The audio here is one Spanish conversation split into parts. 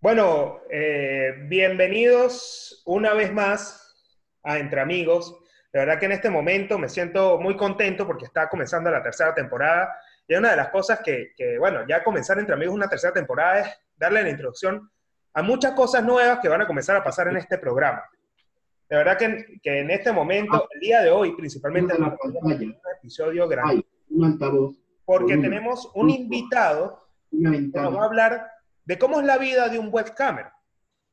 Bueno, eh, bienvenidos una vez más a Entre Amigos. De verdad que en este momento me siento muy contento porque está comenzando la tercera temporada. Y una de las cosas que, que, bueno, ya comenzar Entre Amigos una tercera temporada es darle la introducción a muchas cosas nuevas que van a comenzar a pasar en este programa. De verdad que, que en este momento, el día de hoy, principalmente, en un episodio grande. Porque tenemos un invitado que nos va a hablar de cómo es la vida de un webcamer.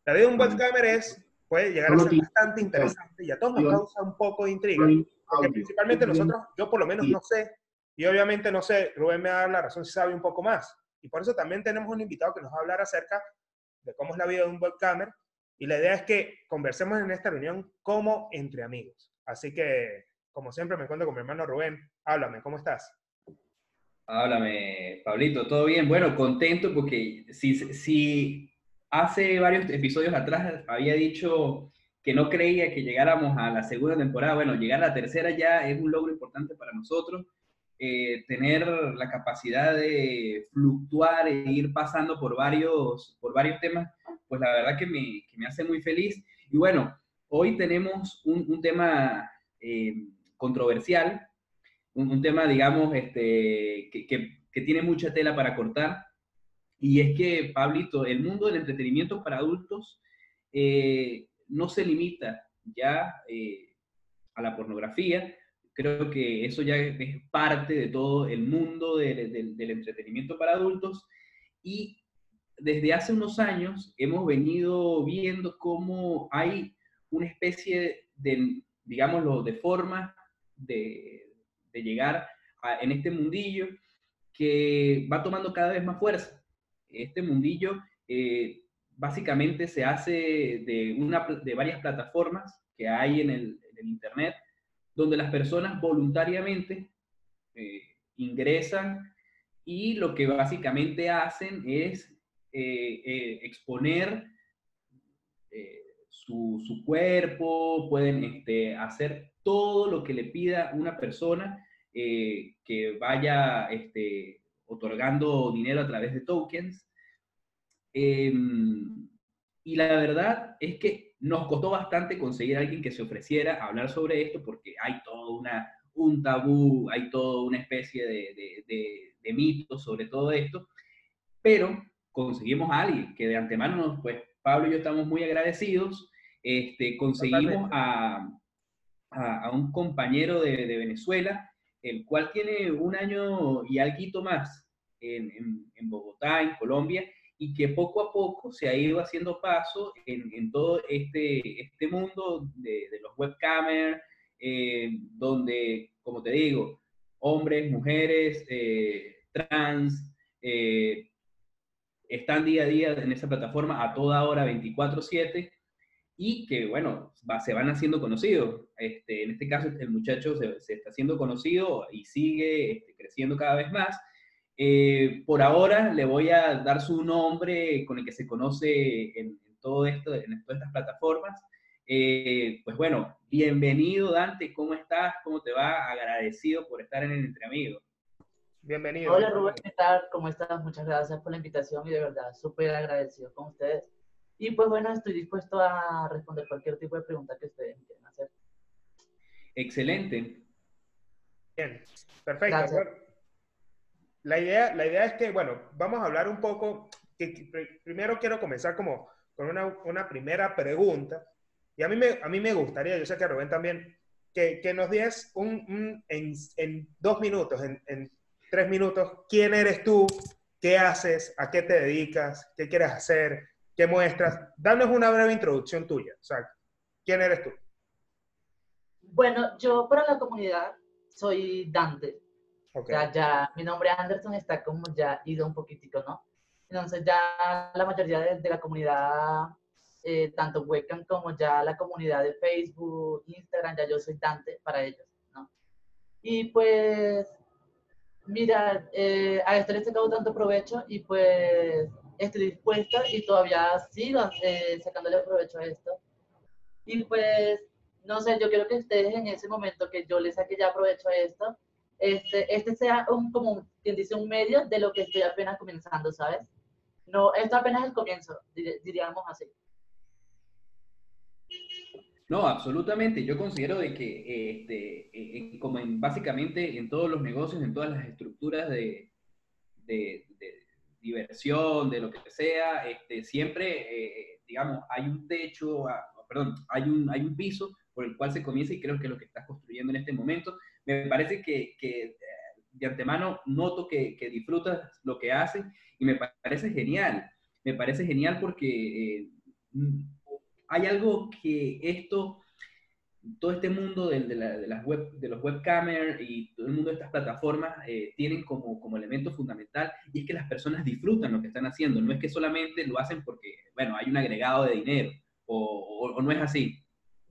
La vida de un webcamer es, puede llegar a ser bastante interesante y a todos nos causa un poco de intriga. Porque principalmente nosotros, yo por lo menos no sé, y obviamente no sé, Rubén me va a dar la razón si sabe un poco más. Y por eso también tenemos un invitado que nos va a hablar acerca de cómo es la vida de un webcamer. Y la idea es que conversemos en esta reunión como entre amigos. Así que, como siempre, me cuento con mi hermano Rubén. Háblame, ¿cómo estás? Háblame, Pablito, ¿todo bien? Bueno, contento porque si, si hace varios episodios atrás había dicho que no creía que llegáramos a la segunda temporada, bueno, llegar a la tercera ya es un logro importante para nosotros eh, tener la capacidad de fluctuar e ir pasando por varios, por varios temas, pues la verdad que me, que me hace muy feliz. Y bueno, hoy tenemos un, un tema eh, controversial, un, tema, digamos, este, que, que, que, tiene mucha tela para cortar. Y es que, Pablito, el mundo del entretenimiento para adultos eh, no se limita ya eh, a la pornografía, Creo que eso ya es parte de todo el mundo del, del, del entretenimiento para adultos y desde hace unos años hemos venido viendo cómo hay una especie de, digámoslo, de forma de, llegar en este mundillo que va tomando cada vez más fuerza. Este mundillo eh, básicamente se hace de, una, de varias plataformas que hay en el, en el Internet donde las personas voluntariamente eh, ingresan y lo que básicamente hacen es eh, eh, exponer eh, su, su, cuerpo, pueden este, hacer todo lo que le pida una persona que vaya este, otorgando dinero a través de tokens. Em, y la verdad es que nos costó bastante conseguir a alguien que se ofreciera a hablar sobre esto porque hay todo una, un tabú, hay toda una especie de, de, de, de mito sobre todo esto, pero conseguimos a alguien que de antemano, pues Pablo y yo estamos muy agradecidos, este, conseguimos a, a, a, un compañero de, de, Venezuela, el cual tiene un año y algo más en, en, en Bogotá, en Colombia, y que poco a poco se ha ido haciendo paso en, en todo este, este mundo de, de los webcamers, eh, donde, como te digo, hombres, mujeres, eh, trans, eh, están día a día en esa plataforma a toda hora, 24/7, y que, bueno, se van haciendo conocidos. Este, en este caso, el muchacho se, se está haciendo conocido y sigue este, creciendo cada vez más. Eh, por ahora le voy a dar su nombre con el que se conoce en, en todo esto, en todas estas plataformas. Eh, pues bueno, bienvenido Dante, ¿cómo estás? ¿Cómo te va? Agradecido por estar en el Entre Amigos. Bienvenido. Hola Rubén, ¿qué tal? ¿Cómo estás? Muchas gracias por la invitación y de verdad súper agradecido con ustedes. Y pues bueno, estoy dispuesto a responder cualquier tipo de pregunta que ustedes quieran hacer. Excelente. Bien, perfecto. Gracias. La idea, la idea es que, bueno, vamos a hablar un poco, que, que primero quiero comenzar como con una, una, primera pregunta, y a mí, me, a mí me gustaría, yo sé que a Rubén también, que, que nos des un, un en, en, dos minutos, en, en, tres minutos, quién eres tú, qué haces, a qué te dedicas, qué quieres hacer, qué muestras. Danos una breve introducción tuya, o sea, quién eres tú. Bueno, yo para la comunidad soy Dante, Okay. Ya, ya, mi nombre Anderson está como ya ido un poquitico, ¿no? Entonces ya la mayoría de, de la comunidad, eh, tanto webcam como ya la comunidad de Facebook, Instagram, ya yo soy Dante para ellos, ¿no? Y pues, mira, eh, a esto le he sacado tanto provecho y pues estoy dispuesta y todavía sigo eh, sacándole provecho a esto. Y pues no sé, yo quiero que ustedes en ese momento que yo les saque ya aprovecho esto, este, este sea un, como quien dice, un medio de lo que estoy apenas comenzando, ¿sabes? No, esto apenas es el comienzo, diríamos así. No, absolutamente. Yo considero de que, este, como en, básicamente en todos los negocios, en todas las estructuras de, de, diversión, de lo que sea, este, siempre, eh, digamos, hay un techo, ah, perdón, hay un, hay un piso por el cual se comienza y creo que es lo que estás construyendo en este momento. Me parece que, que eh, de antemano noto que, que, disfrutas lo que haces y me parece genial. Me parece genial porque eh, hay algo que esto, todo este mundo de, de, las web, de los webcamers y todo el mundo de estas plataformas eh, tienen como, como elemento fundamental y es que las personas disfrutan lo que están haciendo. No es que solamente lo hacen porque, bueno, hay un agregado de dinero o, o, no es así.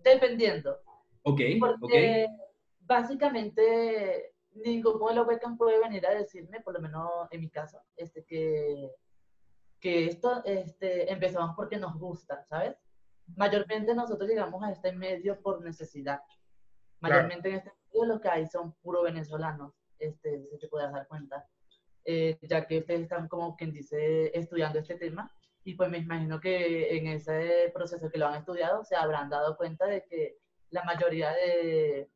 Dependiendo. Ok, porque Básicamente, ningún modelo webcam puede venir a decirme, por lo menos en mi caso, este, que, que esto este, empezamos porque nos gusta, ¿sabes? Mayormente nosotros llegamos a este medio por necesidad. Mayormente en este medio lo que hay son puro venezolanos, este, si te puedes dar cuenta. Eh, ya que ustedes están como quien dice estudiando este tema y pues me imagino que en ese proceso que lo han estudiado se habrán dado cuenta de que la mayoría de,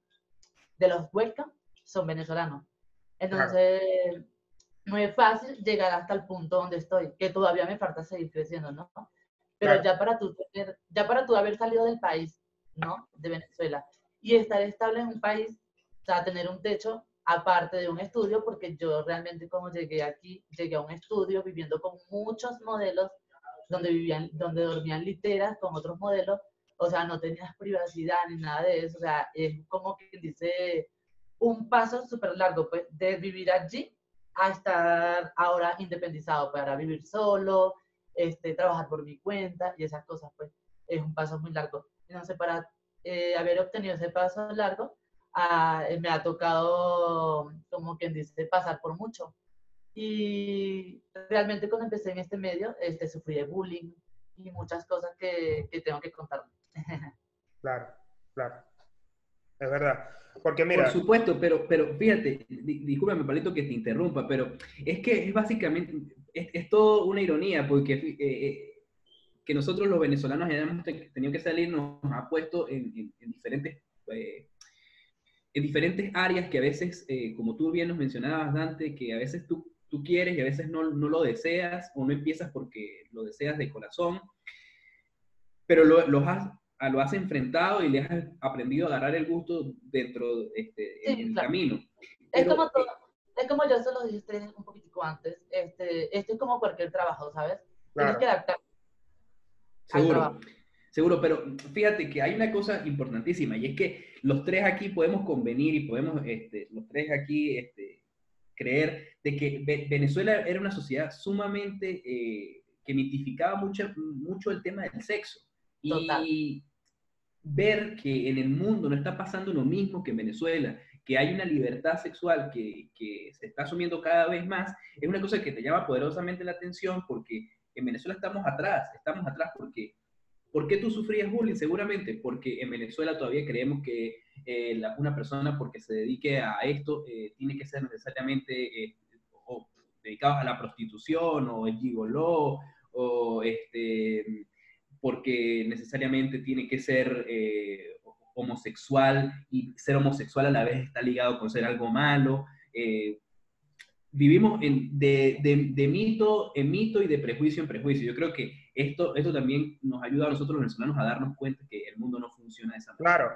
de los webcam son venezolanos. Entonces, no es fácil llegar hasta el punto donde estoy, que todavía me falta seguir creciendo, ¿no? Pero ya para tú ya para tú haber salido del país, ¿no? De Venezuela, y estar estable en un país, o sea, tener un techo aparte de un estudio, porque yo realmente como llegué aquí, llegué a un estudio viviendo con muchos modelos, donde vivían, donde dormían literas con otros modelos, o sea, no tenías privacidad ni nada de eso, o sea, es como que dice un paso súper largo, pues, de vivir allí a estar ahora independizado, para vivir solo, este, trabajar por mi cuenta y esas cosas, pues es un paso muy largo. Entonces, para eh, haber obtenido ese paso largo, ah, me ha tocado, como quien dice, pasar por mucho. Y realmente cuando empecé en este medio, este, sufrí de bullying y muchas cosas que, que tengo que contar. Claro, claro. Es verdad. Porque mira. Por supuesto, pero, pero fíjate, discúlpame, Palito, que te interrumpa, pero es que es básicamente, es, es todo una ironía, porque eh, eh, que nosotros los venezolanos hayamos tenido que salir nos ha puesto en, diferentes, eh, en diferentes áreas que a veces, como tú bien nos mencionabas, Dante, que a veces tú, tú quieres y a veces no, no, lo deseas o no empiezas porque lo deseas de corazón, pero lo, los has, lo has enfrentado y le has aprendido a agarrar el gusto dentro este, el camino. Es como todo es como yo se lo dije un poquitico antes, este, esto es como cualquier trabajo, ¿sabes? Tienes que adaptar. Seguro. Seguro, pero fíjate que hay una cosa importantísima y es que los tres aquí podemos convenir y podemos, este, los tres aquí, este, creer de que Venezuela era una sociedad sumamente eh, que mitificaba mucho, mucho el tema del sexo. Y ver que en el mundo no está pasando lo mismo que en Venezuela, que hay una libertad sexual que, que, se está asumiendo cada vez más, es una cosa que te llama poderosamente la atención porque en Venezuela estamos atrás, estamos atrás porque... ¿Por qué tú sufrías bullying? Seguramente porque en Venezuela todavía creemos que eh, una persona porque se dedique a esto eh, tiene que ser necesariamente eh, dedicado a la prostitución o el gigoló o este, porque necesariamente tiene que ser homosexual y ser homosexual a la vez está ligado con ser algo malo. Eh, vivimos en, de, mito en mito y de prejuicio en prejuicio. Yo creo que esto, esto también nos ayuda a nosotros los venezolanos a darnos cuenta que el mundo no funciona de esa manera. Claro,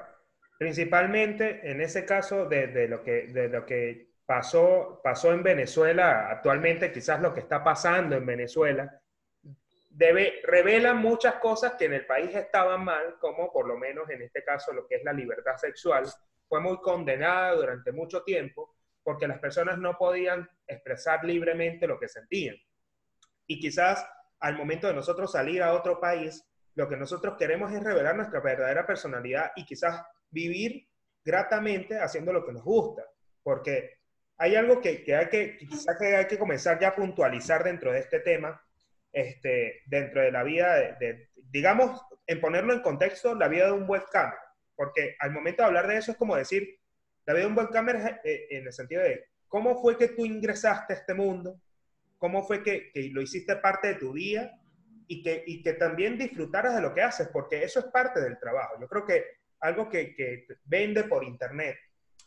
principalmente en ese caso de, de, lo, que, de lo que pasó, pasó en Venezuela, actualmente quizás lo que está pasando en Venezuela, revela muchas cosas que en el país estaban mal, como por lo menos en este caso lo que es la libertad sexual, fue muy condenada durante mucho tiempo porque las personas no podían expresar libremente lo que sentían. Y quizás al momento de nosotros salir a otro país, lo que nosotros queremos es revelar nuestra verdadera personalidad y quizás vivir gratamente haciendo lo que nos gusta. Porque hay algo que, que hay que, quizás que hay que comenzar ya a puntualizar dentro de este tema, este, dentro de la vida, de, digamos, en ponerlo en contexto, la vida de un webcam. porque al momento de hablar de eso es como decir, la vida de un webcamer eh, en el sentido de, ¿cómo fue que tú ingresaste a este mundo? ¿Cómo fue que, que lo hiciste parte de tu día? Y que, y que también disfrutaras de lo que haces, porque eso es parte del trabajo. Yo creo que algo que, que vende por internet,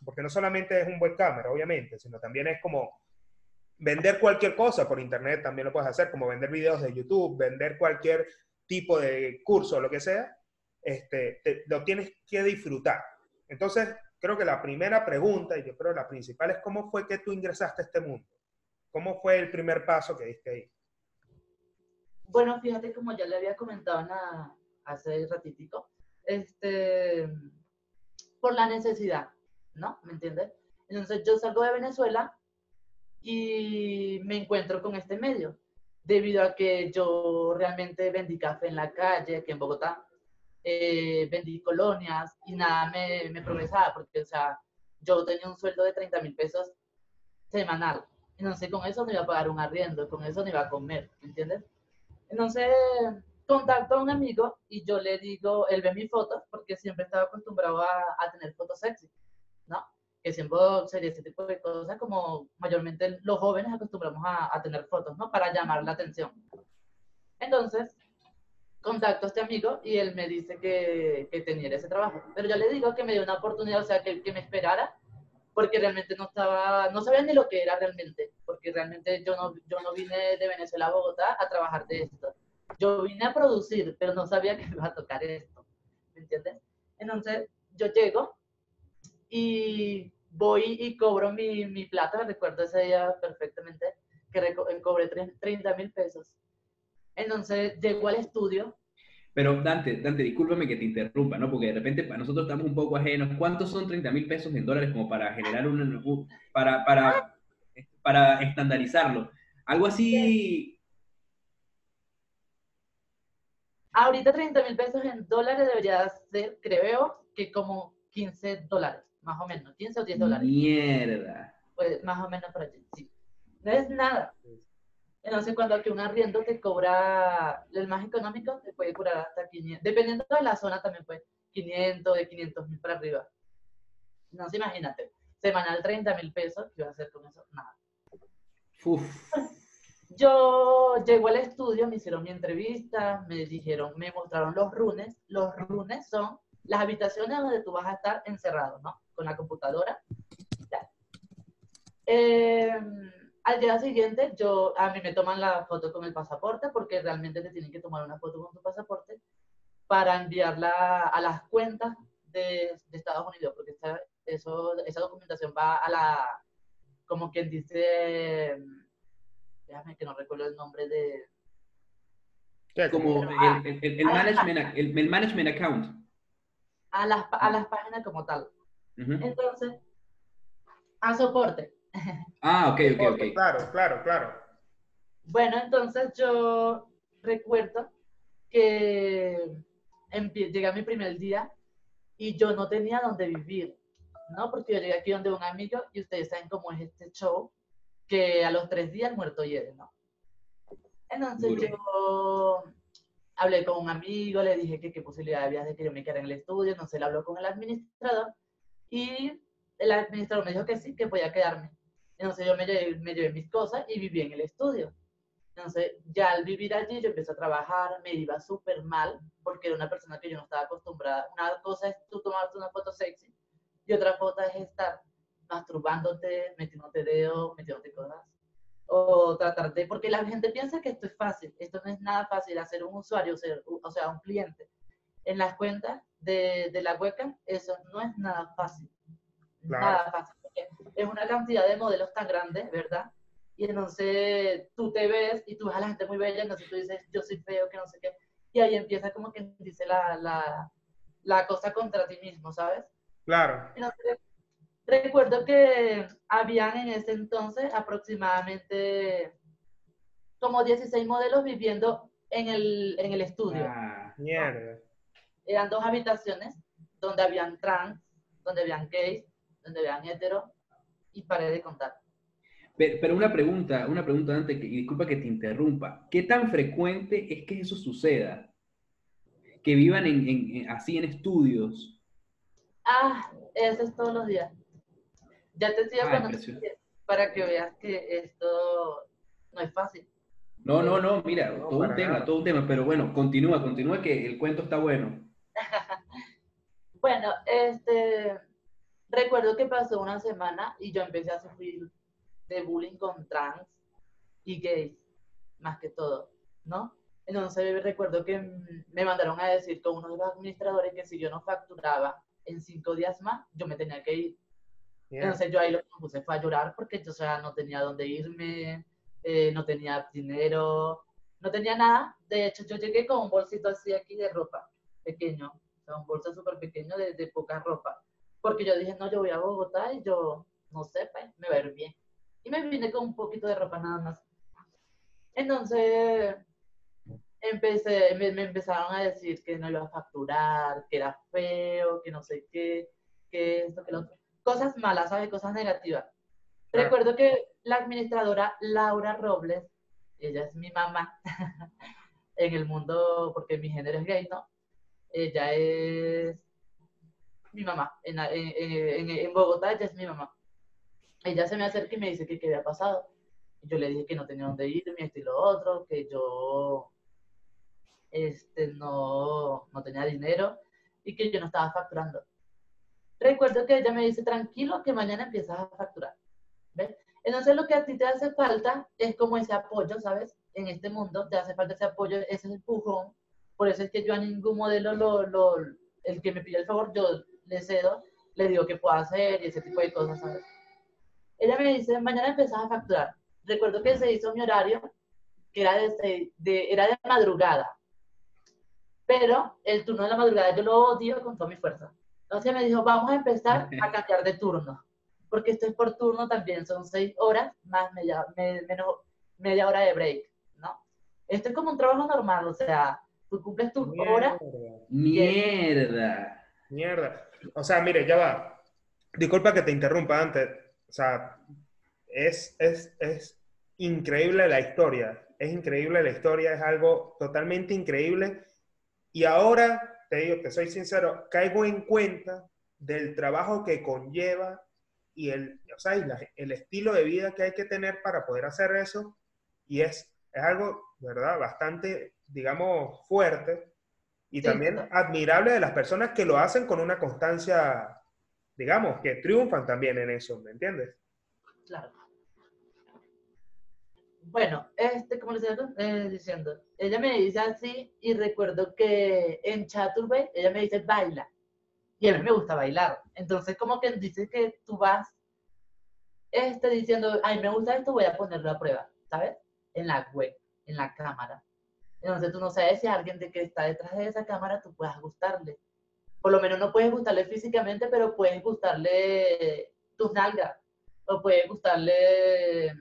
porque no solamente es un webcamer, obviamente, sino también es como vender cualquier cosa por internet, también lo puedes hacer, como vender videos de YouTube, vender cualquier tipo de curso, lo que sea, este, lo tienes que disfrutar. Entonces, creo que la primera pregunta, y yo creo la principal, es cómo fue que tú ingresaste a este mundo. ¿Cómo fue el primer paso que diste ahí? Bueno, fíjate, como ya le había comentado hace ratitico, este, por la necesidad, ¿no? ¿Me entiendes? Entonces yo salgo de Venezuela y me encuentro con este medio, debido a que yo realmente vendí café en la calle, aquí en Bogotá, eh, vendí colonias y nada me, me, progresaba, porque, o sea, yo tenía un sueldo de 30 mil pesos semanal, entonces con eso no iba a pagar un arriendo, con eso no iba a comer, ¿me entiendes? Entonces contacto a un amigo y yo le digo, él ve mis fotos, porque siempre estaba acostumbrado a, a tener fotos sexy, ¿no? Que siempre sería ese tipo de cosas, como mayormente los jóvenes acostumbramos a, a, tener fotos, ¿no? Para llamar la atención. Entonces, contacto a este amigo y él me dice que, que tenía ese trabajo. Pero yo le digo que me dio una oportunidad, o sea, que, que me esperara, porque realmente no estaba, no sabía ni lo que era realmente, porque realmente yo no, yo no vine de Venezuela a Bogotá a trabajar de esto. Yo vine a producir, pero no sabía que me iba a tocar esto, ¿me entiendes? Entonces, yo llego y voy y cobro mi, mi plata, recuerdo ese día perfectamente, que eh, cobré 30 mil pesos. Entonces llego al estudio. Pero Dante, Dante, discúlpame que te interrumpa, ¿no? Porque de repente para nosotros estamos un poco ajenos. ¿Cuántos son 30 mil pesos en dólares como para generar un, para, para, para estandarizarlo? Algo así. Ahorita 30 mil pesos en dólares debería ser, creo, que como 15 dólares más o menos, 15 o 10 dólares. Mierda. Pues más o menos para allí, sí. No es nada. Entonces, cuando aquí un arriendo te cobra, el más económico te puede cobrar hasta 500, dependiendo de la zona también, pues, 500, de 500 mil para arriba. No se imagínate, semanal 30 mil pesos, ¿qué iba a hacer con eso? Nada. Uf. Yo llego al estudio, me hicieron mi entrevista, me dijeron, me mostraron los runes. Los runes son las habitaciones donde tú vas a estar encerrado, ¿no? Con la computadora. Eh, al día siguiente, yo, a mí me toman la foto con el pasaporte porque realmente te tienen que tomar una foto con tu pasaporte para enviarla a las cuentas de, de Estados Unidos, porque esa, eso, esa documentación va a la, como quien dice, déjame que no recuerdo el nombre de... Como el, el, management, el, management account a las, a las páginas como tal. Entonces, a soporte. Ah, ok, ok, ok. Claro, claro, claro. Bueno, entonces yo recuerdo que llegué a mi primer día y yo no tenía dónde vivir, ¿no? Porque yo llegué aquí donde un amigo y ustedes saben cómo es este show, que a los tres días muerto hiede, ¿no? Entonces yo hablé con un amigo, le dije que qué posibilidad había de que yo me quedara en el estudio, entonces él habló con el administrador y el administrador me dijo que sí, que podía quedarme. Entonces yo me llevé, me llevé mis cosas y viví en el estudio. Entonces ya al vivir allí yo empecé a trabajar, me iba súper mal porque era una persona que yo no estaba acostumbrada. Una cosa es tú tomarte una foto sexy y otra cosa es estar masturbándote, metiéndote dedos, metiéndote cosas o tratar de, porque la gente piensa que esto es fácil, esto no es nada fácil, hacer un usuario, o sea, un cliente. En las cuentas de, de la webcam, eso no es nada fácil. Nada fácil. Es una cantidad de modelos tan grandes, ¿verdad? Y entonces tú te ves y tú ves a la gente muy bella, entonces tú dices, yo soy feo, que no sé qué. Y ahí empieza como que dice la, la, la cosa contra ti mismo, ¿sabes? Claro. Entonces, Recuerdo que habían en ese entonces aproximadamente como 16 modelos viviendo en el, en el estudio. Ah, mierda. Eran dos habitaciones donde habían trans, donde habían gays, donde habían hetero y paré de contar. Pero, una pregunta, una pregunta antes, y disculpa que te interrumpa. ¿Qué tan frecuente es que eso suceda? Que vivan en, en, así en estudios Ah, eso es todos los días. Ya te decía ah, para que veas que esto no es fácil. No, no, no, mira, todo un tema, todo un tema, pero bueno, continúa, continúa que el cuento está bueno. bueno, este, recuerdo que pasó una semana y yo empecé a sufrir de bullying con trans y gays, más que todo, ¿no? Entonces recuerdo que me mandaron a decir con uno de los administradores que si yo no facturaba en cinco días más, yo me tenía que ir. Entonces yo ahí lo que me puse fue a llorar porque yo o sea, no tenía dónde irme, eh, no tenía dinero, no tenía nada. De hecho, yo llegué con un bolsito así aquí de ropa, pequeño, o sea, un bolso súper pequeño de, de, poca ropa. Porque yo dije, no, yo voy a Bogotá y yo, no sé, pues, me va a ir bien. Y me vine con un poquito de ropa nada más. Entonces, empecé, me, me, empezaron a decir que no iba a facturar, que era feo, que no sé qué, que esto, que lo otro. Cosas malas, ¿sabes? Cosas negativas. Recuerdo que la administradora Laura Robles, ella es mi mamá en el mundo, porque mi género es gay, ¿no? Ella es mi mamá. En, en, en, Bogotá ella es mi mamá. Ella se me acerca y me dice que qué había pasado. Yo le dije que no tenía dónde irme, esto y lo otro, que yo este, no, no tenía dinero y que yo no estaba facturando. Recuerdo que ella me dice, tranquilo, que mañana empiezas a facturar. ¿Ves? Entonces lo que a ti te hace falta es como ese apoyo, ¿sabes? En este mundo te hace falta ese apoyo, ese empujón. Por eso es que yo a ningún modelo, lo, lo, el que me pide el favor, yo le cedo, le digo que puedo hacer y ese tipo de cosas, ¿sabes? Ella me dice, mañana empezás a facturar. Recuerdo que se hizo mi horario, que era de, de, era de madrugada. Pero el turno de la madrugada yo lo odio con toda mi fuerza. Entonces me dijo, vamos a empezar a cambiar de turno. Porque esto es por turno también, son seis horas más media, menos media hora de break, ¿no? Esto es como un trabajo normal, o sea, tú cumples tu hora. Mierda. Mierda. O sea, mire, ya va. Disculpa que te interrumpa antes. O sea, es, es, es increíble la historia. Es increíble la historia, es algo totalmente increíble y ahora, te digo, te soy sincero, caigo en cuenta del trabajo que conlleva y el, o sea, el estilo de vida que hay que tener para poder hacer eso. Y es, es algo, ¿verdad? Bastante, digamos, fuerte y también admirable de las personas que lo hacen con una constancia, digamos, que triunfan también en eso, ¿me entiendes? Claro. Bueno, este, como les estaba eh, diciendo, ella me dice así y recuerdo que en Chaturbay ella me dice baila y a mí me gusta bailar. Entonces como que dice que tú vas este, diciendo, ay, me gusta esto, voy a ponerlo a prueba, ¿sabes? En la web, en la cámara. Entonces tú no sabes si alguien de que está detrás de esa cámara tú puedas gustarle. Por lo menos no puedes gustarle físicamente, pero puedes gustarle tus nalgas o puedes gustarle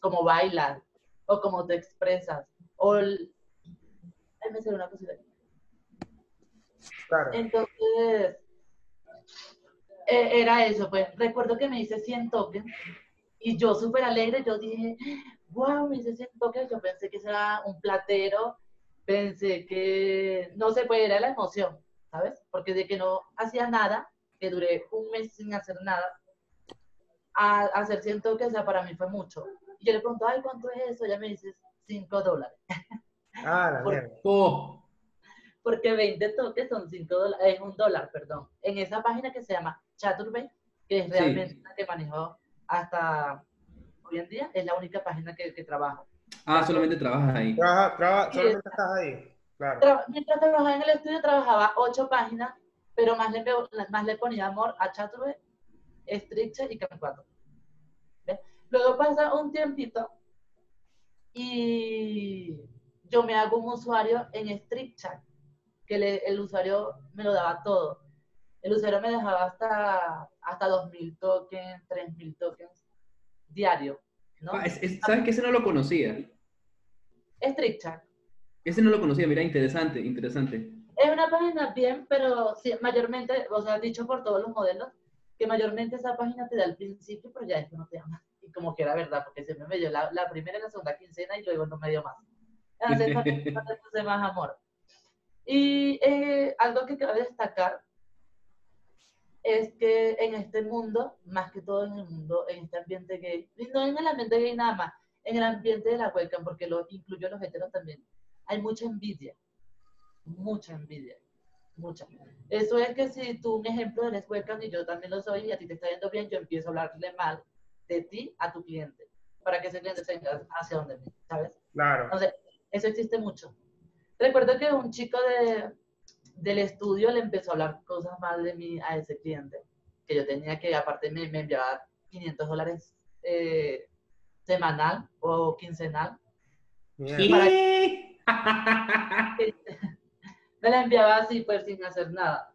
cómo bailas o cómo te expresas, o... El... me una cosita. Claro. Entonces, e, era eso, pues recuerdo que me hice 100 tokens y yo súper alegre, yo dije, wow, me hice 100 tokens, yo pensé que era un platero, pensé que, no sé, pues era la emoción, ¿sabes? Porque de que no hacía nada, que duré un mes sin hacer nada, a hacer 100 tokens, o sea, para mí fue mucho yo le pregunto, ay, ¿cuánto es eso? Ella me dice 5 dólares. Ah, la mierda. Porque 20 toques son 5 dólares, es un dólar, perdón. En esa página que se llama Chaturbay, que es realmente la que manejo hasta hoy en día, es la única página que, que trabajo. Ah, solamente trabajas ahí. Trabaja, trabaja, solamente estás ahí. Claro. mientras trabajaba en el estudio, trabajaba 8 páginas, pero más le, más le ponía amor a Chaturbay, Stricture y Cam 4. Luego pasa un tiempito y yo me hago un usuario en StreetChat, que el usuario me lo daba todo. El usuario me dejaba hasta, hasta 2.000 tokens, 3.000 tokens diario. ¿no? Ah, ¿Sabes que ese no lo conocía? StreetChat. Ese no lo conocía, mira, interesante, interesante. Es una página bien, pero sí, mayormente, o sea, dicho por todos los modelos, que mayormente esa página te da al principio, pero ya que no te llama y como que era verdad, porque se me dio la, la primera y la segunda quincena y luego no me dio más. Entonces, puse más amor. Y eh, algo que cabe destacar es que en este mundo, más que todo en el mundo, en este ambiente gay, y no en el ambiente gay nada más, en el ambiente de la webcam, porque lo incluyo a los heteros también, hay mucha envidia, mucha envidia, mucha. Eso es que si tú, un ejemplo, eres webcam y yo también lo soy y a ti te está yendo bien, yo empiezo a hablarle mal de ti a tu cliente, para que ese cliente se venga hacia donde mí, ¿sabes? Claro. Entonces, eso existe mucho. Recuerdo que un chico de, del estudio le empezó a hablar cosas mal de mí a ese cliente, que yo tenía que, aparte, me, me enviaba 500 dólares eh, semanal o quincenal. ¿Qué? me la enviaba así, pues, sin hacer nada.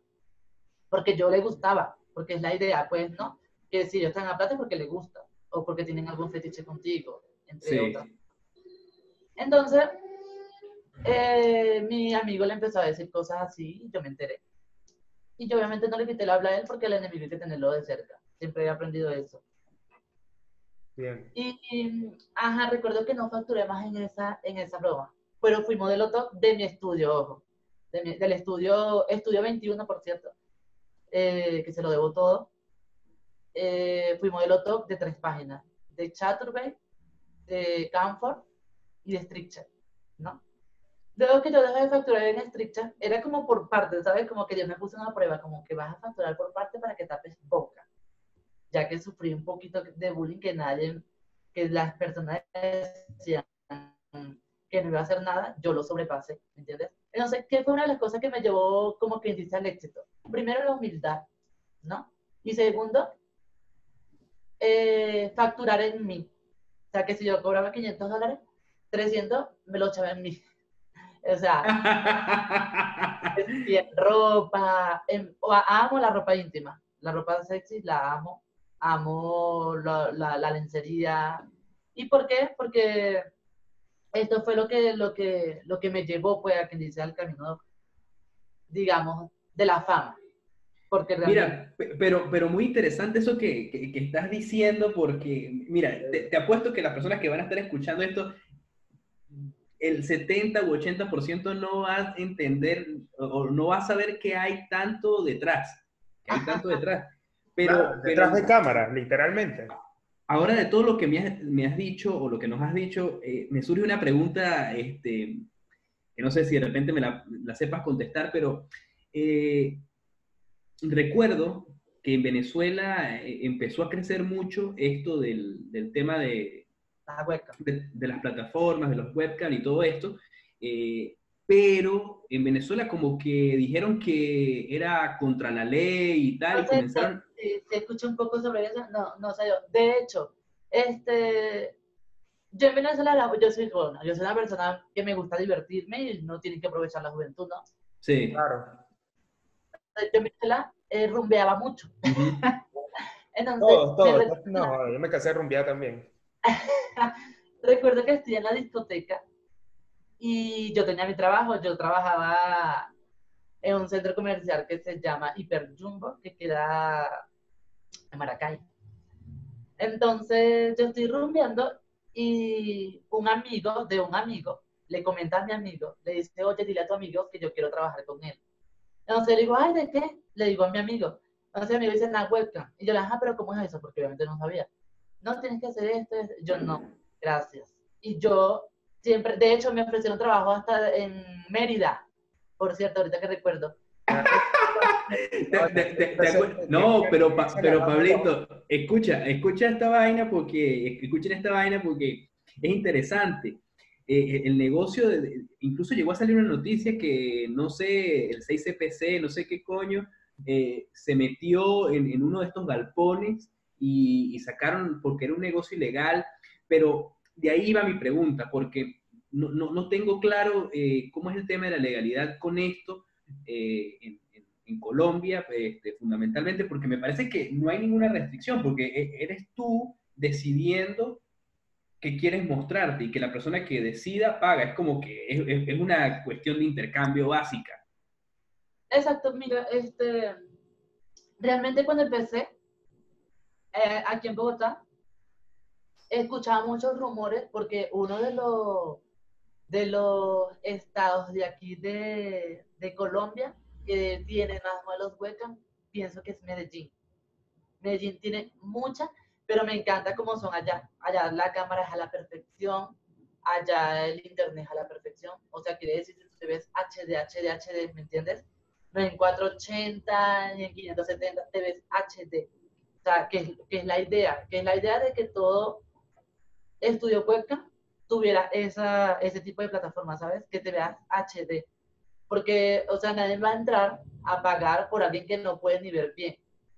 Porque yo le gustaba, porque es la idea, pues, ¿no? Que si ellos están a plata es porque le gusta, o porque tienen algún fetiche contigo, entre otras. Entonces, eh, mi amigo le empezó a decir cosas así y yo me enteré. Y yo obviamente no le quité el habla a él porque el enemigo hay que tenerlo de cerca. Siempre he aprendido eso. Bien. Y, ajá, recuerdo que no facturé más en esa, en esa broma. Pero fui modelo top de mi estudio, ojo. del estudio, estudio 21, por cierto, eh, que se lo debo todo. Eh, fui modelo top de tres páginas. De Chaturbay, de Camfort y de Stricture, ¿no? Luego que yo dejé de facturar en estricta, era como por parte, ¿sabes? Como que yo me puse una prueba, como que vas a facturar por parte para que tapes boca. Ya que sufrí un poquito de bullying que nadie, que las personas decían que no iba a hacer nada, yo lo sobrepasé, ¿me entiendes? Entonces, ¿qué fue una de las cosas que me llevó como que dice al éxito? Primero, la humildad, ¿no? Y segundo, eh, facturar en mí. O sea, que si yo cobraba 500 dólares, 300 me lo echaba en mí. O sea, en ropa, amo la ropa íntima, la ropa sexy la amo, amo la, la, lencería. ¿Y por qué? Porque esto fue lo que, lo que, lo que me llevó, pues, a quien dice, al camino, digamos, de la fama. Porque Mira, pero, pero muy interesante eso que, que, estás diciendo, porque, mira, te, te, apuesto que las personas que van a estar escuchando esto el 70 u 80% no va a entender o no va a saber que hay tanto detrás. Que hay tanto detrás. Pero, detrás de cámara, literalmente. Ahora, de todo lo que me has, dicho o lo que nos has dicho, eh, me surge una pregunta este, que no sé si de repente me la, sepas contestar, pero eh, recuerdo que en Venezuela eh, empezó a crecer mucho esto del, del tema de, de, las plataformas, de los webcam y todo esto. Eh, pero en Venezuela como que dijeron que era contra la ley y tal, y comenzaron... Se, escucha un poco sobre eso, no, no sé yo. De hecho, este, yo en Venezuela, yo soy, bueno, yo soy una persona que me gusta divertirme y no tiene que aprovechar la juventud, ¿no? Sí. Claro. Yo en Venezuela eh, rumbeaba mucho. Entonces, todos, todos. No, yo me casé a rumbear también. Recuerdo que estudié en la discoteca y yo tenía mi trabajo, yo trabajaba en un centro comercial que se llama Hiper Jumbo, que queda en Maracay. Entonces yo estoy rumbeando y un amigo de un amigo le comenta a mi amigo, le dice, oye, dile a tu amigo que yo quiero trabajar con él. Entonces le digo, ay, ¿de qué? Le digo a mi amigo. Entonces mi amigo dice, la webcam. Y yo le dije, ah, pero ¿cómo es eso? Porque obviamente no sabía no tienes que hacer esto, yo no, gracias. Y yo siempre, de hecho me ofrecieron trabajo hasta en Mérida, por cierto, ahorita que recuerdo. no, pero, pero Pablito, escucha, escucha esta vaina porque, escuchen esta vaina porque es interesante. Eh, el negocio, incluso llegó a salir una noticia que, no sé, el 6CPC, no sé qué coño, eh, se metió en, uno de estos galpones y, sacaron porque era un negocio ilegal, pero de ahí va mi pregunta, porque no, no, no tengo claro eh, cómo es el tema de la legalidad con esto eh, en, Colombia, este, fundamentalmente, porque me parece que no hay ninguna restricción, porque e, eres tú decidiendo qué quieres mostrarte y que la persona que decida paga. Es como que es, es una cuestión de intercambio básica. Exacto, mira, este, realmente cuando empecé, eh, aquí en Bogotá, escuchaba muchos rumores porque uno de los, de los estados de aquí de, de Colombia que tiene más malos webcam pienso que es Medellín. Medellín tiene mucha, pero me encanta cómo son allá. Allá la cámara es a la perfección, allá el internet es a la perfección. O sea, quiere decir que tú te ves HD, HD, HD, ¿me entiendes? No en 480 ni en 570, te ves HD. O sea, que, es la idea, que es la idea de que todo estudio Cuenca tuviera esa, ese tipo de plataforma, ¿sabes? Que te veas HD. Porque, o sea, nadie va a entrar a pagar por alguien que no puede ni ver bien.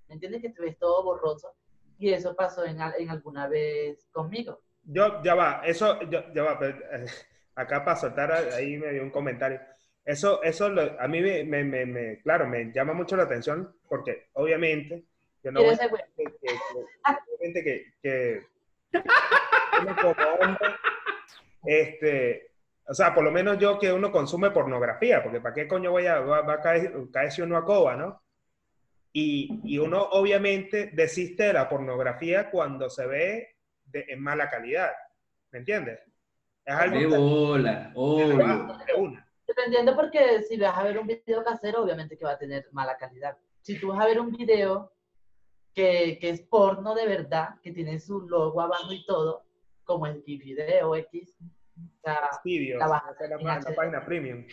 ¿Me entiendes? Que te ves todo borroso. Y eso pasó en, en alguna vez conmigo. Yo, ya va, eso, ya va, eh, acá para soltar ahí me dio un comentario. Eso, eso a mí me, me, me, claro, me llama mucho la atención porque obviamente yo no voy a que, que, obviamente que, que este, o sea, por lo menos yo que uno consume pornografía, porque ¿para qué coño voy a, va, a caer, caerse uno a coba, no? Y, y, uno obviamente desiste de la pornografía cuando se ve de, en mala calidad, ¿me entiendes? Es algo que, bola, una. Dependiendo porque si vas a ver un video casero, obviamente que va a tener mala calidad. Si tú vas a ver un video que, que es porno de verdad, que tiene su logo abajo y todo, como el Video X, la, la, página premium.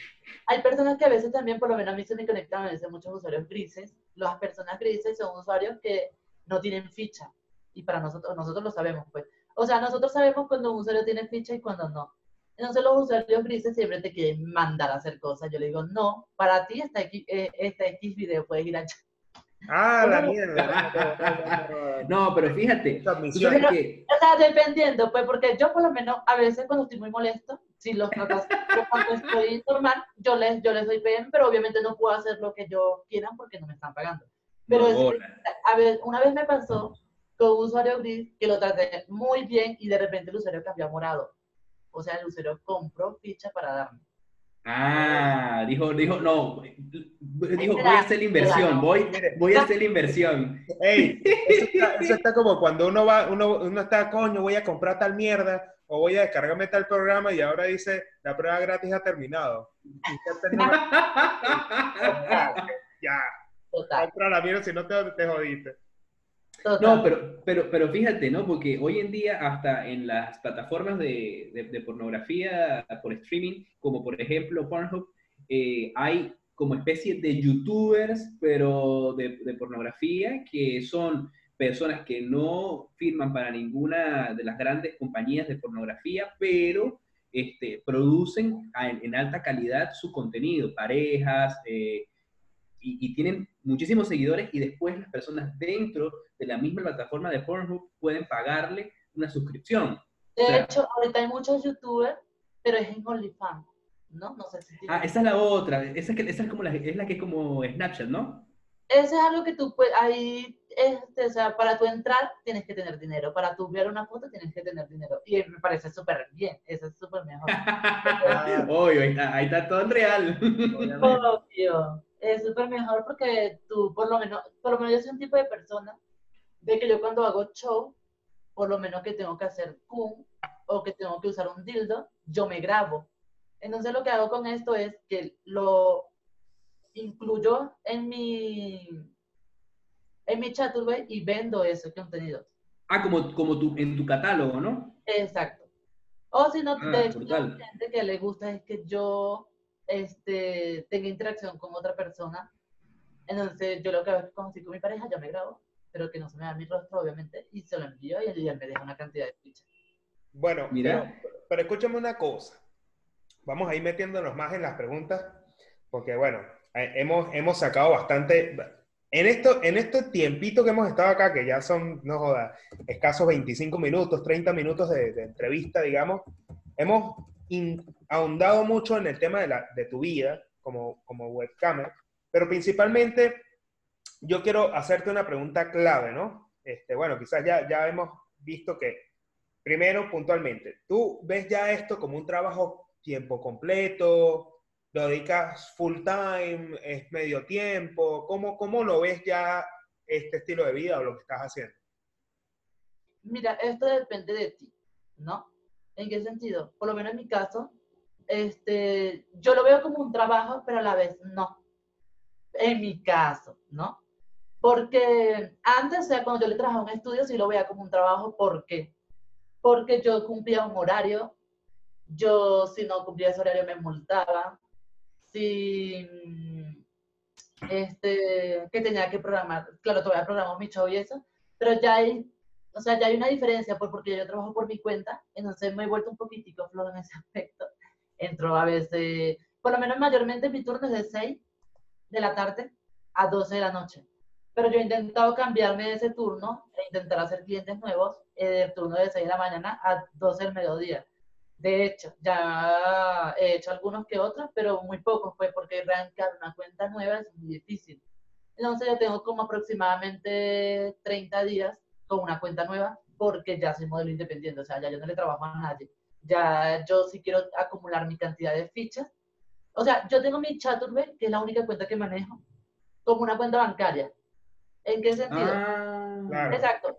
Hay personas que a veces también, por lo menos a mí se me conectan a veces muchos usuarios grises. Las personas grises son usuarios que no tienen ficha. Y para nosotros, nosotros lo sabemos, pues. O sea, nosotros sabemos cuando un usuario tiene ficha y cuando no. Entonces los usuarios grises siempre te quieren mandar a hacer cosas. Yo le digo, no, para ti esta X, eh, X video puedes ir allá. Ah, la mierda. no, pero fíjate. O sea, dependiendo, pues, porque yo por lo menos a veces cuando estoy muy molesto, si los tratas cuando estoy normal, yo les, yo les doy PM, pero obviamente no puedo hacer lo que yo quiera porque no me están pagando. Pero a ver, una vez me pasó con un usuario gris que lo traté muy bien y de repente el usuario cambió a morado. O sea, el usuario compró ficha para darme. Ah, dijo, dijo, no, dijo, voy a hacer la inversión, voy, voy a hacer la inversión. Ey, eso está, como cuando uno va, uno, uno está, coño, voy a comprar tal mierda, o voy a descargarme tal programa y ahora dice, la prueba gratis ha terminado. ya, compra la mierda si no te, te jodiste. No, pero, pero, pero fíjate, ¿no? Porque hoy en día hasta en las plataformas de, de, pornografía por streaming, como por ejemplo Pornhub, eh, hay como especie de youtubers, pero de, pornografía, que son personas que no firman para ninguna de las grandes compañías de pornografía, pero este, producen en, alta calidad su contenido, parejas, eh, y, tienen muchísimos seguidores y después las personas dentro de la misma plataforma de Pornhub pueden pagarle una suscripción. De hecho, ahorita hay muchos youtubers, pero es en OnlyFans, ¿no? No sé si... Ah, esa es la otra, esa, que, esa es, como la, es la que es como Snapchat, ¿no? Ese es algo que tú puedes, ahí, este, o sea, para tú entrar tienes que tener dinero, para tú ver una foto tienes que tener dinero. Y me parece súper bien, eso es súper mejor. Obvio, ahí está, ahí está todo en real. Obvio es súper mejor porque tú, por lo menos, por lo menos yo soy un tipo de persona de que yo cuando hago show, por lo menos que tengo que hacer cum o que tengo que usar un dildo, yo me grabo. Entonces lo que hago con esto es que lo incluyo en mi en mi Chaturbay y vendo ese contenido. Ah, como, como tu, en tu catálogo, ¿no? Exacto. O si no, ah, de hecho, gente que le gusta es que yo este, tenga interacción con otra persona. Entonces, yo lo que hago es con mi pareja, yo me grabo, pero que no se me vea mi rostro, obviamente, y se lo envío y él me deja una cantidad de fichas. Bueno, Mira. Pero, escúchame una cosa. Vamos a ir metiéndonos más en las preguntas, porque bueno, eh, hemos, hemos sacado bastante. En esto, en este tiempito que hemos estado acá, que ya son, no joda, escasos 25 minutos, 30 minutos de, de entrevista, digamos, hemos ahondado mucho en el tema de, la, de tu vida como, como webcamer, pero principalmente yo quiero hacerte una pregunta clave, ¿no? Este, bueno, quizás ya, ya hemos visto que, primero, puntualmente, ¿tú ves ya esto como un trabajo tiempo completo? ¿Lo dedicas full time? ¿Es medio tiempo? ¿Cómo, cómo lo ves ya este estilo de vida o lo que estás haciendo? Mira, esto depende de ti, ¿no? ¿En qué sentido? Por lo menos en mi caso, este, yo lo veo como un trabajo, pero a la vez no. En mi caso, ¿no? Porque antes, o sea, cuando yo le trabajaba un estudio, sí lo veía como un trabajo. ¿Por qué? Porque yo cumplía un horario. Yo, si no cumplía ese horario, me multaba. Si, este, que tenía que programar, claro, todavía programo mi show y eso, pero ya hay, o sea, ya hay una diferencia, pues, porque yo trabajo por mi cuenta, entonces me he vuelto un poquitico flojo en ese aspecto. Entro a veces, por lo menos mayormente mi turno es de 6 de la tarde a 12 de la noche. Pero yo he intentado cambiarme de ese turno e intentar hacer clientes nuevos eh, del turno de 6 de la mañana a 12 del mediodía. De hecho, ya he hecho algunos que otros, pero muy pocos, pues, porque arrancar una cuenta nueva es muy difícil. Entonces, yo tengo como aproximadamente 30 días con una cuenta nueva, porque ya soy modelo independiente, o sea, ya yo no le trabajo a nadie. Ya yo sí quiero acumular mi cantidad de fichas. O sea, yo tengo mi Chaturbate, que es la única cuenta que manejo, como una cuenta bancaria. ¿En qué sentido? Ah, Exacto.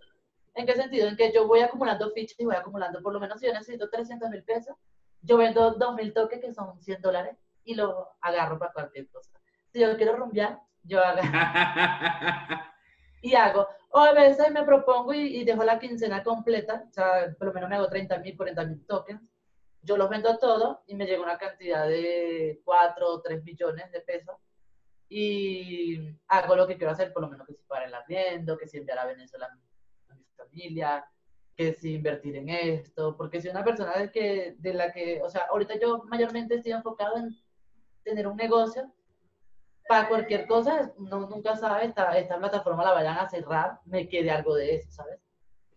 ¿En qué sentido? En que yo voy acumulando fichas y voy acumulando, por lo menos si yo necesito 300 mil pesos, yo vendo 2 mil toques, que son 100 dólares, y lo agarro para cualquier cosa. Si yo quiero rumbear, yo agarro. y hago. O a veces me propongo y, dejo la quincena completa, o sea, por lo menos me hago 30 mil, 40 mil tokens. Yo los vendo todos y me llega una cantidad de 4 o 3 millones de pesos y hago lo que quiero hacer, por lo menos que si para el arriendo, que si enviar a Venezuela a mi familia, que si invertir en esto, porque si una persona de, que, de la que, o sea, ahorita yo mayormente estoy enfocado en tener un negocio, para cualquier cosa, no, nunca sabe, esta, esta plataforma la vayan a cerrar, me quede algo de eso, ¿sabes?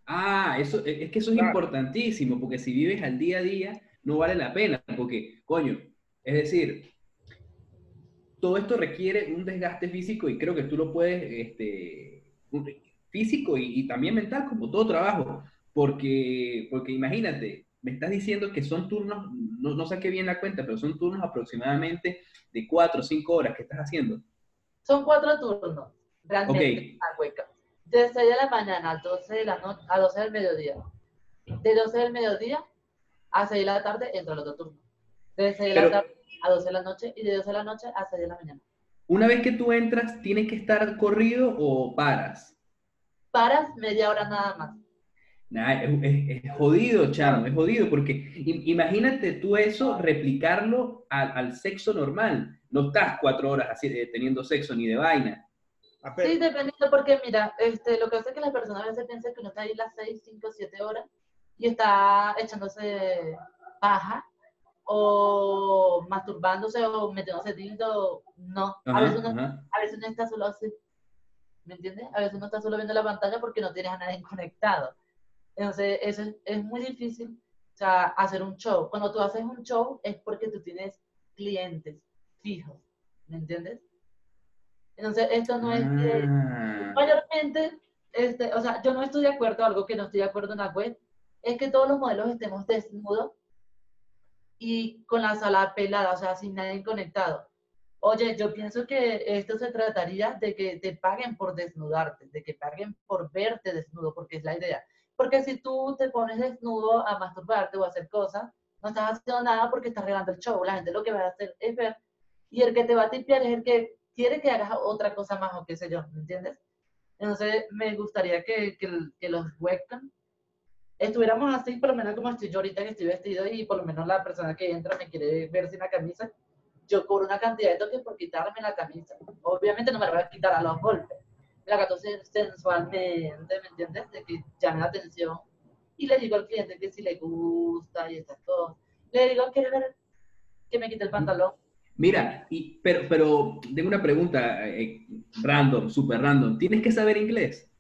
Ah, eso, es que eso es importantísimo, porque si vives al día a día, no vale la pena, porque, coño, es decir, todo esto requiere un desgaste físico y creo que tú lo puedes, este, físico y, también mental, como todo trabajo, porque, porque imagínate, me estás diciendo que son turnos, no, no saqué bien la cuenta, pero son turnos aproximadamente de cuatro o cinco horas que estás haciendo. Son cuatro turnos, realmente, De 6 de la mañana a 12 de la noche, a 12 del mediodía. De 12 del mediodía a 6 de la tarde entra el otro turno. De 6 de la tarde a 12 de la noche y de 12 de la noche a 6 de la mañana. Una vez que tú entras, ¿tienes que estar corrido o paras? Paras media hora nada más. Nah, es, jodido, chamo, es jodido, porque imagínate tú eso, replicarlo al, sexo normal. No estás cuatro horas así eh, teniendo sexo ni de vaina. Sí, dependiendo, porque mira, este, lo que hace que las personas a veces piensan que uno está ahí las 6, 5, 7 horas y está echándose paja o masturbándose o metiéndose tinto, no. a, veces uno, a veces uno está solo así, ¿me entiendes? A veces uno está solo viendo la pantalla porque no tienes a nadie conectado. Entonces, eso es, muy difícil, o sea, hacer un show. Cuando tú haces un show es porque tú tienes clientes fijos, ¿me entiendes? Entonces, esto no es que, ah. mayormente, este, o sea, yo no estoy de acuerdo, algo que no estoy de acuerdo en la web, es que todos los modelos estemos desnudos y con la sala pelada, o sea, sin nadie conectado. Oye, yo pienso que esto se trataría de que te paguen por desnudarte, de que paguen por verte desnudo, porque es la idea. Porque si tú te pones desnudo a masturbarte o a hacer cosas, no estás haciendo nada porque estás regalando el show. La gente lo que va a hacer es ver. Y el que te va a tipear es el que quiere que hagas otra cosa más o qué sé yo, ¿me entiendes? Entonces, me gustaría que, que, que los webcam estuviéramos así, por lo menos como estoy yo ahorita que estoy vestido y por lo menos la persona que entra me quiere ver sin la camisa, yo cobro una cantidad de toques por quitarme la camisa. Obviamente no me la voy a quitar a los golpes. La gato sensualmente, ¿me entiendes? De que llame la atención. Y le digo al cliente que si le gusta y estas cosas. Le digo, ¿quiere ver que me quite el pantalón? Mira, y, pero, pero tengo una pregunta eh, random, súper random. ¿Tienes que saber inglés?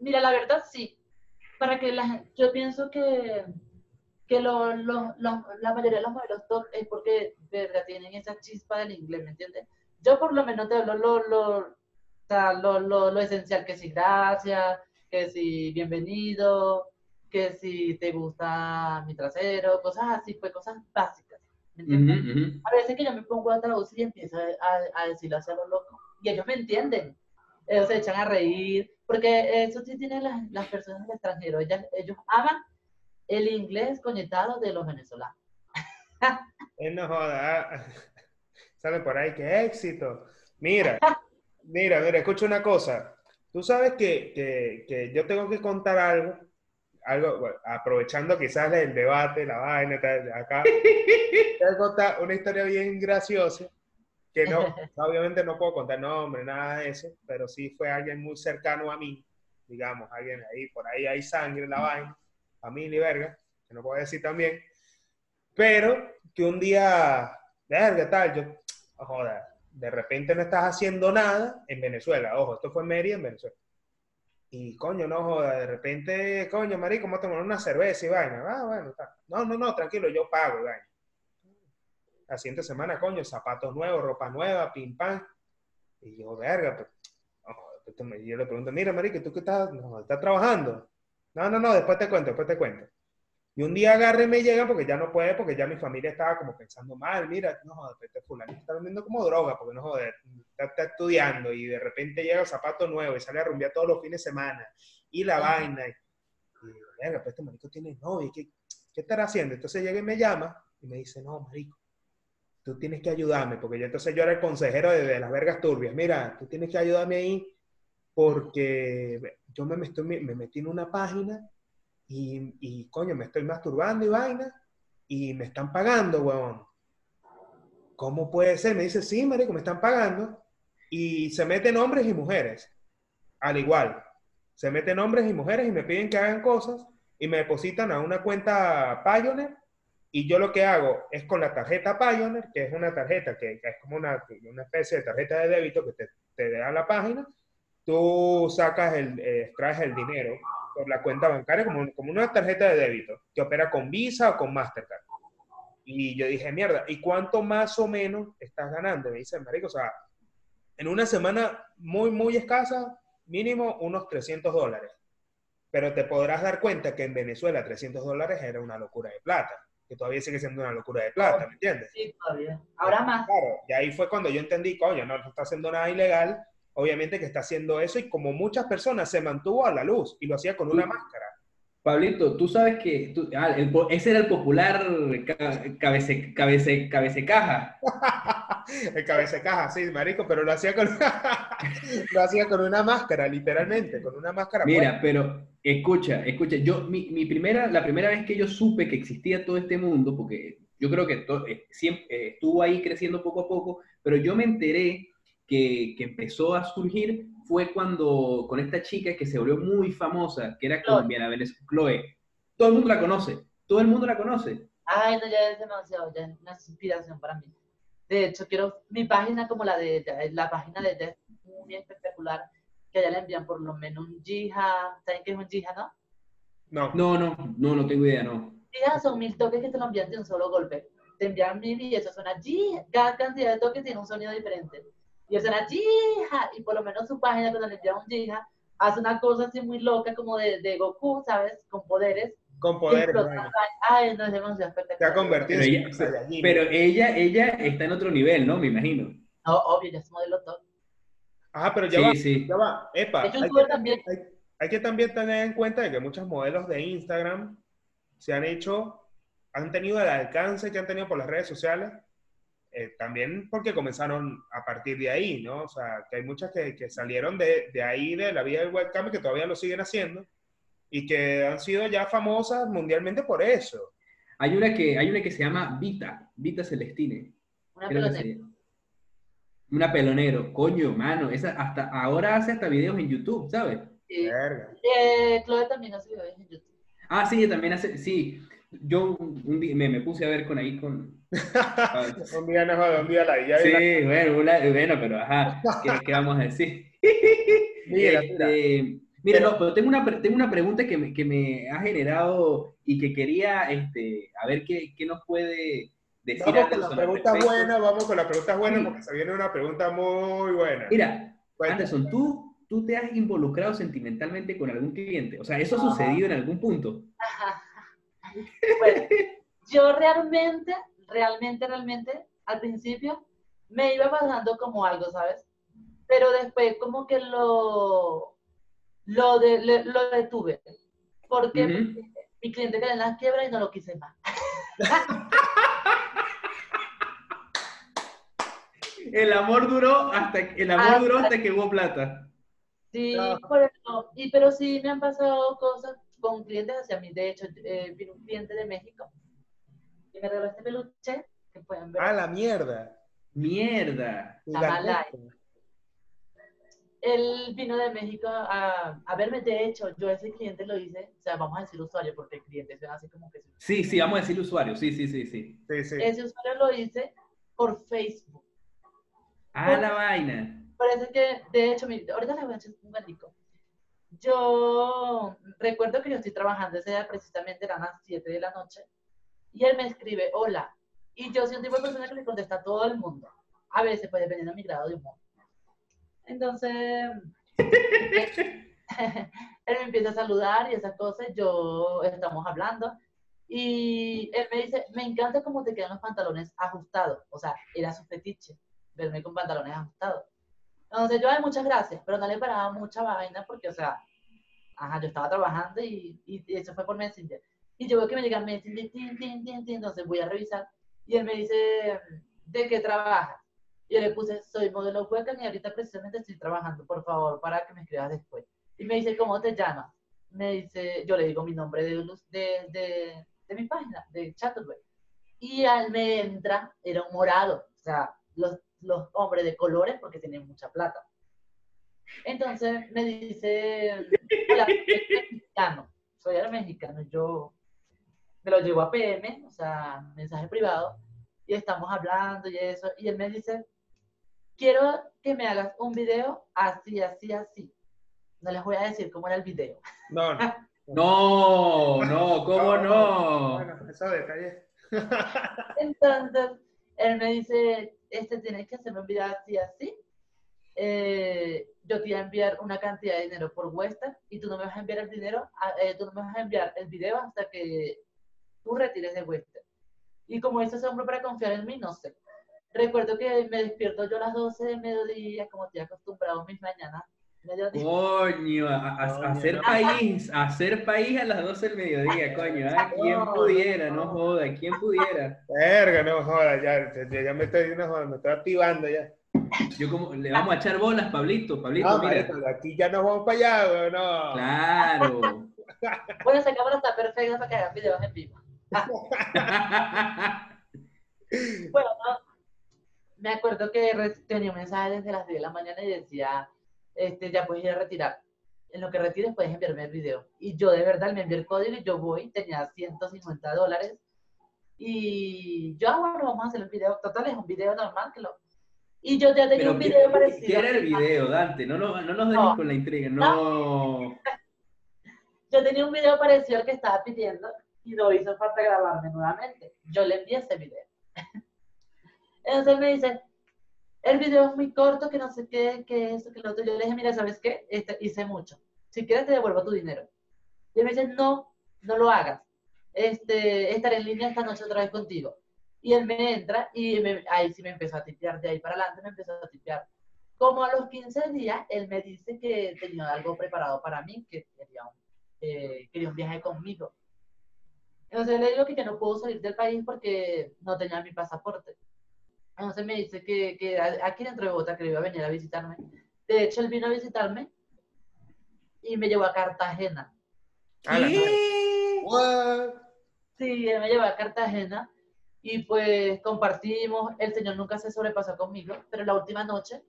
Mira, la verdad sí para que la yo pienso que, que lo, lo, la mayoría de los modelos top es porque, verga, tienen esa chispa del inglés, ¿me entiendes? Yo por lo menos te hablo lo, lo, lo, lo, lo esencial, que si gracias, que si bienvenido, que si te gusta mi trasero, cosas así, pues cosas básicas. ¿me entiendes? A veces que yo me pongo a traducir y empiezo a, a decirlo hacia lo loco, y ellos me entienden, ellos se echan a reír, porque eso sí tienen las, las personas del extranjero. Ellas, ellos aman el inglés conectado de los venezolanos. Él no joda. Sale por ahí, qué éxito. Mira, Mira, mira, escucha una cosa. Tú sabes que, que, que yo tengo que contar algo, algo aprovechando quizás el debate, la vaina, acá. Tengo que contar una historia bien graciosa, que no, obviamente no puedo contar nombre, nada de eso, pero sí fue alguien muy cercano a mí, digamos, alguien ahí, por ahí hay sangre en la vaina, familia y verga, que no puedo decir también, pero que un día, verga, tal, yo, joder, de repente no estás haciendo nada en Venezuela. Ojo, esto fue en Mérida, en Venezuela. Y coño, no joda, de repente, coño, marico, ¿cómo tomar una cerveza y vaina? Ah, bueno, está. No, no, no, tranquilo, yo pago. La siguiente semana, coño, zapatos nuevos, ropa nueva, pim pam. Y yo, verga, pues, yo le pregunto, mira, marico, ¿tú qué estás, no, estás trabajando? No, no, no, después te cuento, después te cuento. Y un día agarre y me llega porque ya no puede, porque ya mi familia estaba como pensando mal, mira, no joder, este fulano está vendiendo como droga, porque no joder, está, estudiando y de repente llega el zapato nuevo y sale a rumbear todos los fines de semana y la vaina. Y, y venga, pues este marico tiene novia, ¿qué, ¿qué estará haciendo? Entonces llega y me llama y me dice, no, marico, tú tienes que ayudarme, porque yo entonces yo era el consejero de, de las vergas turbias, mira, tú tienes que ayudarme ahí porque yo me, me metí en una página y, y, coño, me estoy masturbando y vaina, y me están pagando, weón. ¿Cómo puede ser? Me dice, sí, marico, me están pagando. Y se meten hombres y mujeres, al igual. Se meten hombres y mujeres y me piden que hagan cosas y me depositan a una cuenta Pioneer y yo lo que hago es con la tarjeta Pioneer, que es una tarjeta que, es como una, una, especie de tarjeta de débito que te, te da la página, tú sacas el, eh, extraes el dinero por la cuenta bancaria como, como una tarjeta de débito que opera con Visa o con Mastercard. Y yo dije, mierda, ¿y cuánto más o menos estás ganando? Me dice, marico, o sea, en una semana muy, muy escasa, mínimo unos 300 dólares. Pero te podrás dar cuenta que en Venezuela 300 dólares era una locura de plata, que todavía sigue siendo una locura de plata, ¿me entiendes? Sí, todavía. Ahora más. Claro, y ahí fue cuando yo entendí, coño, no, no está haciendo nada ilegal, obviamente que está haciendo eso y como muchas personas se mantuvo a la luz y lo hacía con una máscara. Pablito, tú sabes que ah, ese era el popular cabece, cabece, cabececaja. el cabececaja, sí, marico, pero lo hacía con lo hacía con una máscara, literalmente, con una máscara. Mira, pero escucha, escucha, yo mi, mi, primera la primera vez que yo supe que existía todo este mundo porque yo creo que eh, siempre eh, estuvo ahí creciendo poco a poco, pero yo me enteré que, que, empezó a surgir fue cuando con esta chica que se volvió muy famosa, que era colombiana, Venezuela, Chloe. Todo el mundo la conoce, todo el mundo la conoce. Ay, no, ya es demasiado, ya es una inspiración para mí. De hecho, quiero mi página como la de ella, la página de ella es muy espectacular, que ella le envían por lo menos un jija, ¿saben qué es un jija, no? No. No, no, no, no tengo idea, no. Jija son mil toques que te lo envían de un solo golpe. Te envían mil y eso suena jija, cada cantidad de toques tiene un sonido diferente y es una jija, y por lo menos su página cuando le envía un jija, hace una cosa así muy loca como de, de Goku, ¿sabes? Con poderes. Con poderes. Ay, no, es demasiado espectacular. Se ha convertido pero ella, pero ella, ella está en otro nivel, ¿no? Me imagino. No, obvio, ya es modelo top. Ajá, pero ya va, ya va. Epa, hay que, también. Hay, hay que también tener en cuenta de que muchos modelos de Instagram se han hecho, han tenido el alcance que han tenido por las redes sociales eh, también porque comenzaron a partir de ahí, ¿no? O sea, que hay muchas que, que salieron de, de, ahí, de la vida del webcam, que todavía lo siguen haciendo y que han sido ya famosas mundialmente por eso. Hay una que, hay una que se llama Vita, Vita Celestine. Una pelonero. Una pelonero, coño, mano, esa hasta ahora hace hasta videos en YouTube, ¿sabes? Sí. Eh, Chloe también hace videos en YouTube. Ah, sí, también hace, sí. Yo un día me, me, puse a ver con ahí con, un día no un día la vida. Sí, bueno, bueno, pero ajá, ¿qué, ¿qué, vamos a decir? mira, este, mira. no, pero tengo una, tengo una pregunta que me, que me ha generado y que quería, este, a ver qué, qué nos puede decir. Vamos con las preguntas buenas, vamos con las preguntas buenas, porque se viene una pregunta muy buena. Mira, Anderson, ¿tú, ¿tú te has involucrado sentimentalmente con algún cliente? O sea, ¿eso ha sucedido en algún punto? Ajá. Bueno, yo realmente realmente, realmente, al principio me iba pasando como algo, ¿sabes? Pero después como que lo, lo, de, lo detuve. Porque mi cliente quedó en la quiebra y no lo quise más. el amor duró hasta, el amor duró hasta que hubo plata. Sí, y, pero sí me han pasado cosas con clientes hacia mí. De hecho, eh, vino un cliente de México y me regaló este peluche que pueden ver. ¡Ah, la mierda! ¡Mierda! Él vino de México a, a, verme, de hecho, yo ese cliente lo hice, o sea, vamos a decir usuario, porque el cliente se hace como que... Sí, sí, vamos a decir usuario, sí, sí, sí, sí. sí, sí. Ese usuario lo hice por Facebook. Ah, la vaina. Parece que, de hecho, ahorita les voy a echar un gatito. Yo recuerdo que yo estoy trabajando ese día, precisamente eran las 7 de la noche, y él me escribe, hola. Y yo soy un tipo de persona que le contesta a todo el mundo. A veces, pues dependiendo de mi grado de humor. Entonces, él me empieza a saludar y esas cosas, yo estamos hablando. Y él me dice, me encanta cómo te quedan los pantalones ajustados. O sea, era su fetiche, verme con pantalones ajustados. Entonces yo, ay, muchas gracias, pero no le paraba mucha vaina porque, o sea, ajá, yo estaba trabajando y, y eso fue por Messenger. Y yo veo que me llega Messenger, tin, tin, tin, tin, entonces voy a revisar. Y él me dice, ¿de qué trabajas? Y yo le puse, soy modelo webcam y ahorita precisamente estoy trabajando, por favor, para que me escribas después. Y me dice, ¿cómo te llamas? Me dice, yo le digo mi nombre de, de, de, mi página, de Chatterway. Y al me entra, era un morado, o sea, los, los hombres de colores porque tienen mucha plata. Entonces me dice, hola, soy mexicano, soy mexicano, yo me lo llevo a PM, o sea, mensaje privado, y estamos hablando y eso, y él me dice, quiero que me hagas un video así, así, así. No les voy a decir cómo era el video. No, no. no, no, ¿cómo no? Bueno, eso detalle. Entonces, él me dice, este tienes que hacerme un video así, así. Eh, yo te voy a enviar una cantidad de dinero por Western y tú no me vas a enviar el dinero, eh, tú no me vas a enviar el video hasta que tú retires de Western. Y como hizo ese hombre para confiar en mí, no sé. Recuerdo que me despierto yo a las 12 de mediodía, como estoy acostumbrado a mis mañanas. Coño, a, hacer país, a hacer país a las 12 del mediodía, coño. ¿eh? ¿Quién pudiera? No joda, ¿quién pudiera? Verga, no joda, ya, ya, me estoy, no me estoy activando ya. Yo como, le vamos a echar bolas, Pablito, Pablito, no, mira. aquí ya nos vamos para allá, no. Claro. bueno, esa cámara está perfecta para que hagan videos en vivo. Bueno, me acuerdo que tenía un mensaje desde las 10 de la mañana y decía, este, ya puedes ir a retirar. En lo que retires puedes enviarme el video. Y yo de verdad me envié el código y yo voy, tenía 150 dólares. Y yo, ah, bueno, vamos a hacer el video. Total, es un video normal que lo... Y yo ya tenía un video parecido. ¿Qué era el video, Dante? No, no, no nos demos con la intriga, no. yo tenía un video parecido al que estaba pidiendo y no hizo falta grabarme nuevamente. Yo le envié ese video. Entonces me dice, el video es muy corto, que no sé qué, que eso, que lo otro. Yo le dije, mira, ¿sabes qué? Este, hice mucho. Si quieres te devuelvo tu dinero. Y él me dice, no, no lo hagas. Este, estaré en línea esta noche otra vez contigo. Y él me entra y ahí sí me empezó a tipear, de ahí para adelante me empezó a tipear. Como a los 15 días, él me dice que tenía algo preparado para mí, que quería un, eh, quería un viaje conmigo. Entonces le digo que yo no puedo salir del país porque no tenía mi pasaporte. Entonces me dice que, que aquí dentro de Bogotá que iba a venir a visitarme. De hecho, él vino a visitarme y me llevó a Cartagena. ¿Qué? Sí, él me llevó a Cartagena y pues compartimos. El señor nunca se sobrepasó conmigo, pero la última noche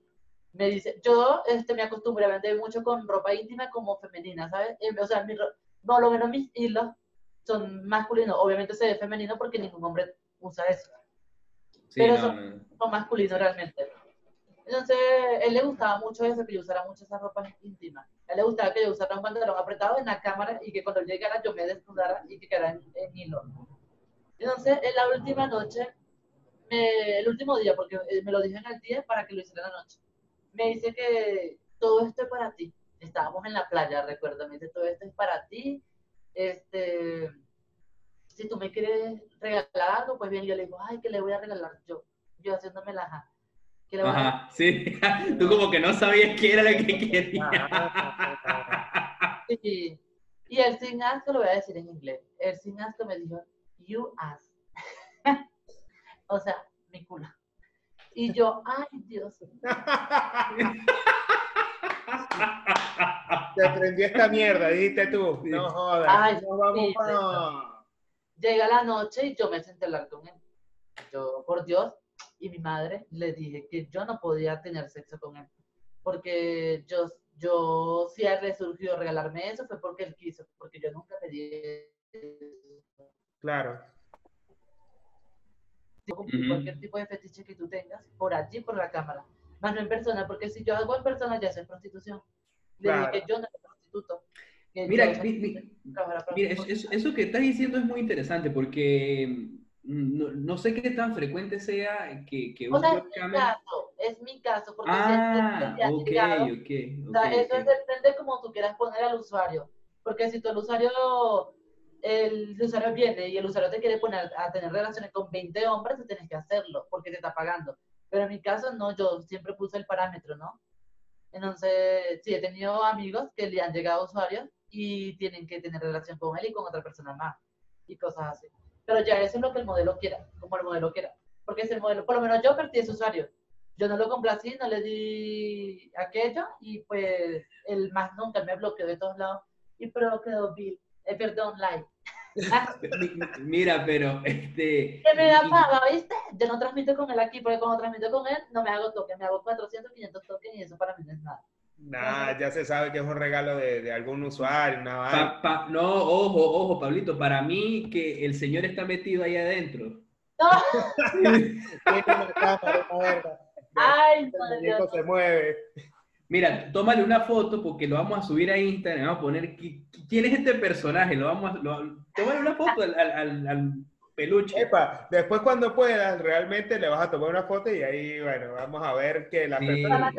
me dice, yo este, me acostumbré a vender mucho con ropa íntima como femenina, ¿sabes? O sea, mi, no, lo menos mis hilos son masculinos. Obviamente se ve femenino porque ningún hombre usa eso. pero son, masculinos realmente. Entonces, él le gustaba mucho eso, que yo usara mucho esas ropas íntimas. A él le gustaba que yo usara un pantalón apretado en la cámara y que cuando llegara yo me desnudara y que quedara en, hilo. Entonces, en la última noche, el último día, porque me lo dijo en el día para que lo hiciera en la noche, me dice que todo esto es para ti. Estábamos en la playa, recuerdo, me dice, todo esto es para ti, este, si tú me quieres regalar algo, pues bien, yo le digo, ay, ¿qué le voy a regalar yo? Yo haciéndome la ja. Ajá, sí. Tú como que no sabías qué era lo que quería. sí. Y el sin asco lo voy a decir en inglés. El sin asco me dijo, you ask. o sea, mi culo. Y yo, ay, Dios. Te prendió esta mierda, dijiste tú. No jodas. Ay, no vamos Llega la noche y yo me senté a hablar con él. Yo, por Dios, y mi madre le dije que yo no podía tener sexo con él. Porque yo, yo si a él le surgió regalarme eso fue porque él quiso, porque yo nunca pedí Claro. Cualquier tipo de fetiche que tú tengas, por allí, por la cámara. Más no en persona, porque si yo hago en persona ya es prostitución. Dije que yo no soy prostituto. Mira, mira eso que estás diciendo es muy interesante porque mm, no, sé qué tan frecuente sea que, que un o sea, es mi caso, es mi caso, porque ah, si ok, ok. O sea, eso depende como tú quieras poner al usuario, porque si tu usuario, el usuario viene y el usuario te quiere poner a tener relaciones con 20 hombres, tú tienes que hacerlo, porque te está pagando. Pero en mi caso, no, yo siempre puse el parámetro, ¿no? Entonces, sí, he tenido amigos que le han llegado usuarios y tienen que tener relación con él y con otra persona más y cosas así. Pero ya eso es lo que el modelo quiera, como el modelo quiera. Porque es el modelo, por lo menos yo perdí ese usuario. Yo no lo complací, no le di aquello y pues el más nunca me bloqueó de todos lados. Y pero quedó Bill, eh, perdón, like. Mira, pero este. Que me da paga, ¿viste? Yo no transmito con él aquí, porque cuando transmito con él no me hago toques, me hago 400, 500 toques y eso para mí no es nada. Nah, ya se sabe que es un regalo de, de algún usuario, nada. no, ojo, ojo, Pablito, para mí que el señor está metido ahí adentro. No. Ay, el se mueve. Mira, tómale una foto porque lo vamos a subir a Instagram, vamos a poner quién es este personaje, lo vamos a, tómale una foto al, al, al peluche. Epa, después cuando puedas, realmente le vas a tomar una foto y ahí, bueno, vamos a ver que la persona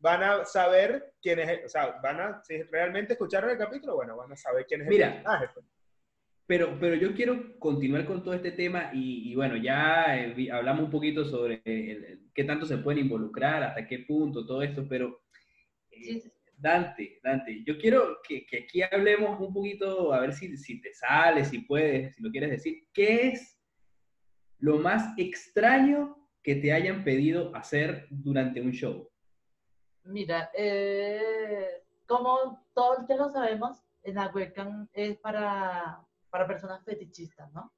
van a saber quién es, o sea, van a, si realmente escucharon el capítulo, bueno, van a saber quién es Mira, el personaje. Pero, pero yo quiero continuar con todo este tema y, bueno, ya eh, hablamos un poquito sobre qué tanto se pueden involucrar, hasta qué punto, todo esto, pero eh, Dante, Dante, yo quiero que, que, aquí hablemos un poquito, a ver si, si te sale, si puedes, si lo quieres decir, ¿qué es lo más extraño que te hayan pedido hacer durante un show? Mira, eh, como todos ya lo sabemos, en la webcam es para, para personas fetichistas, ¿no?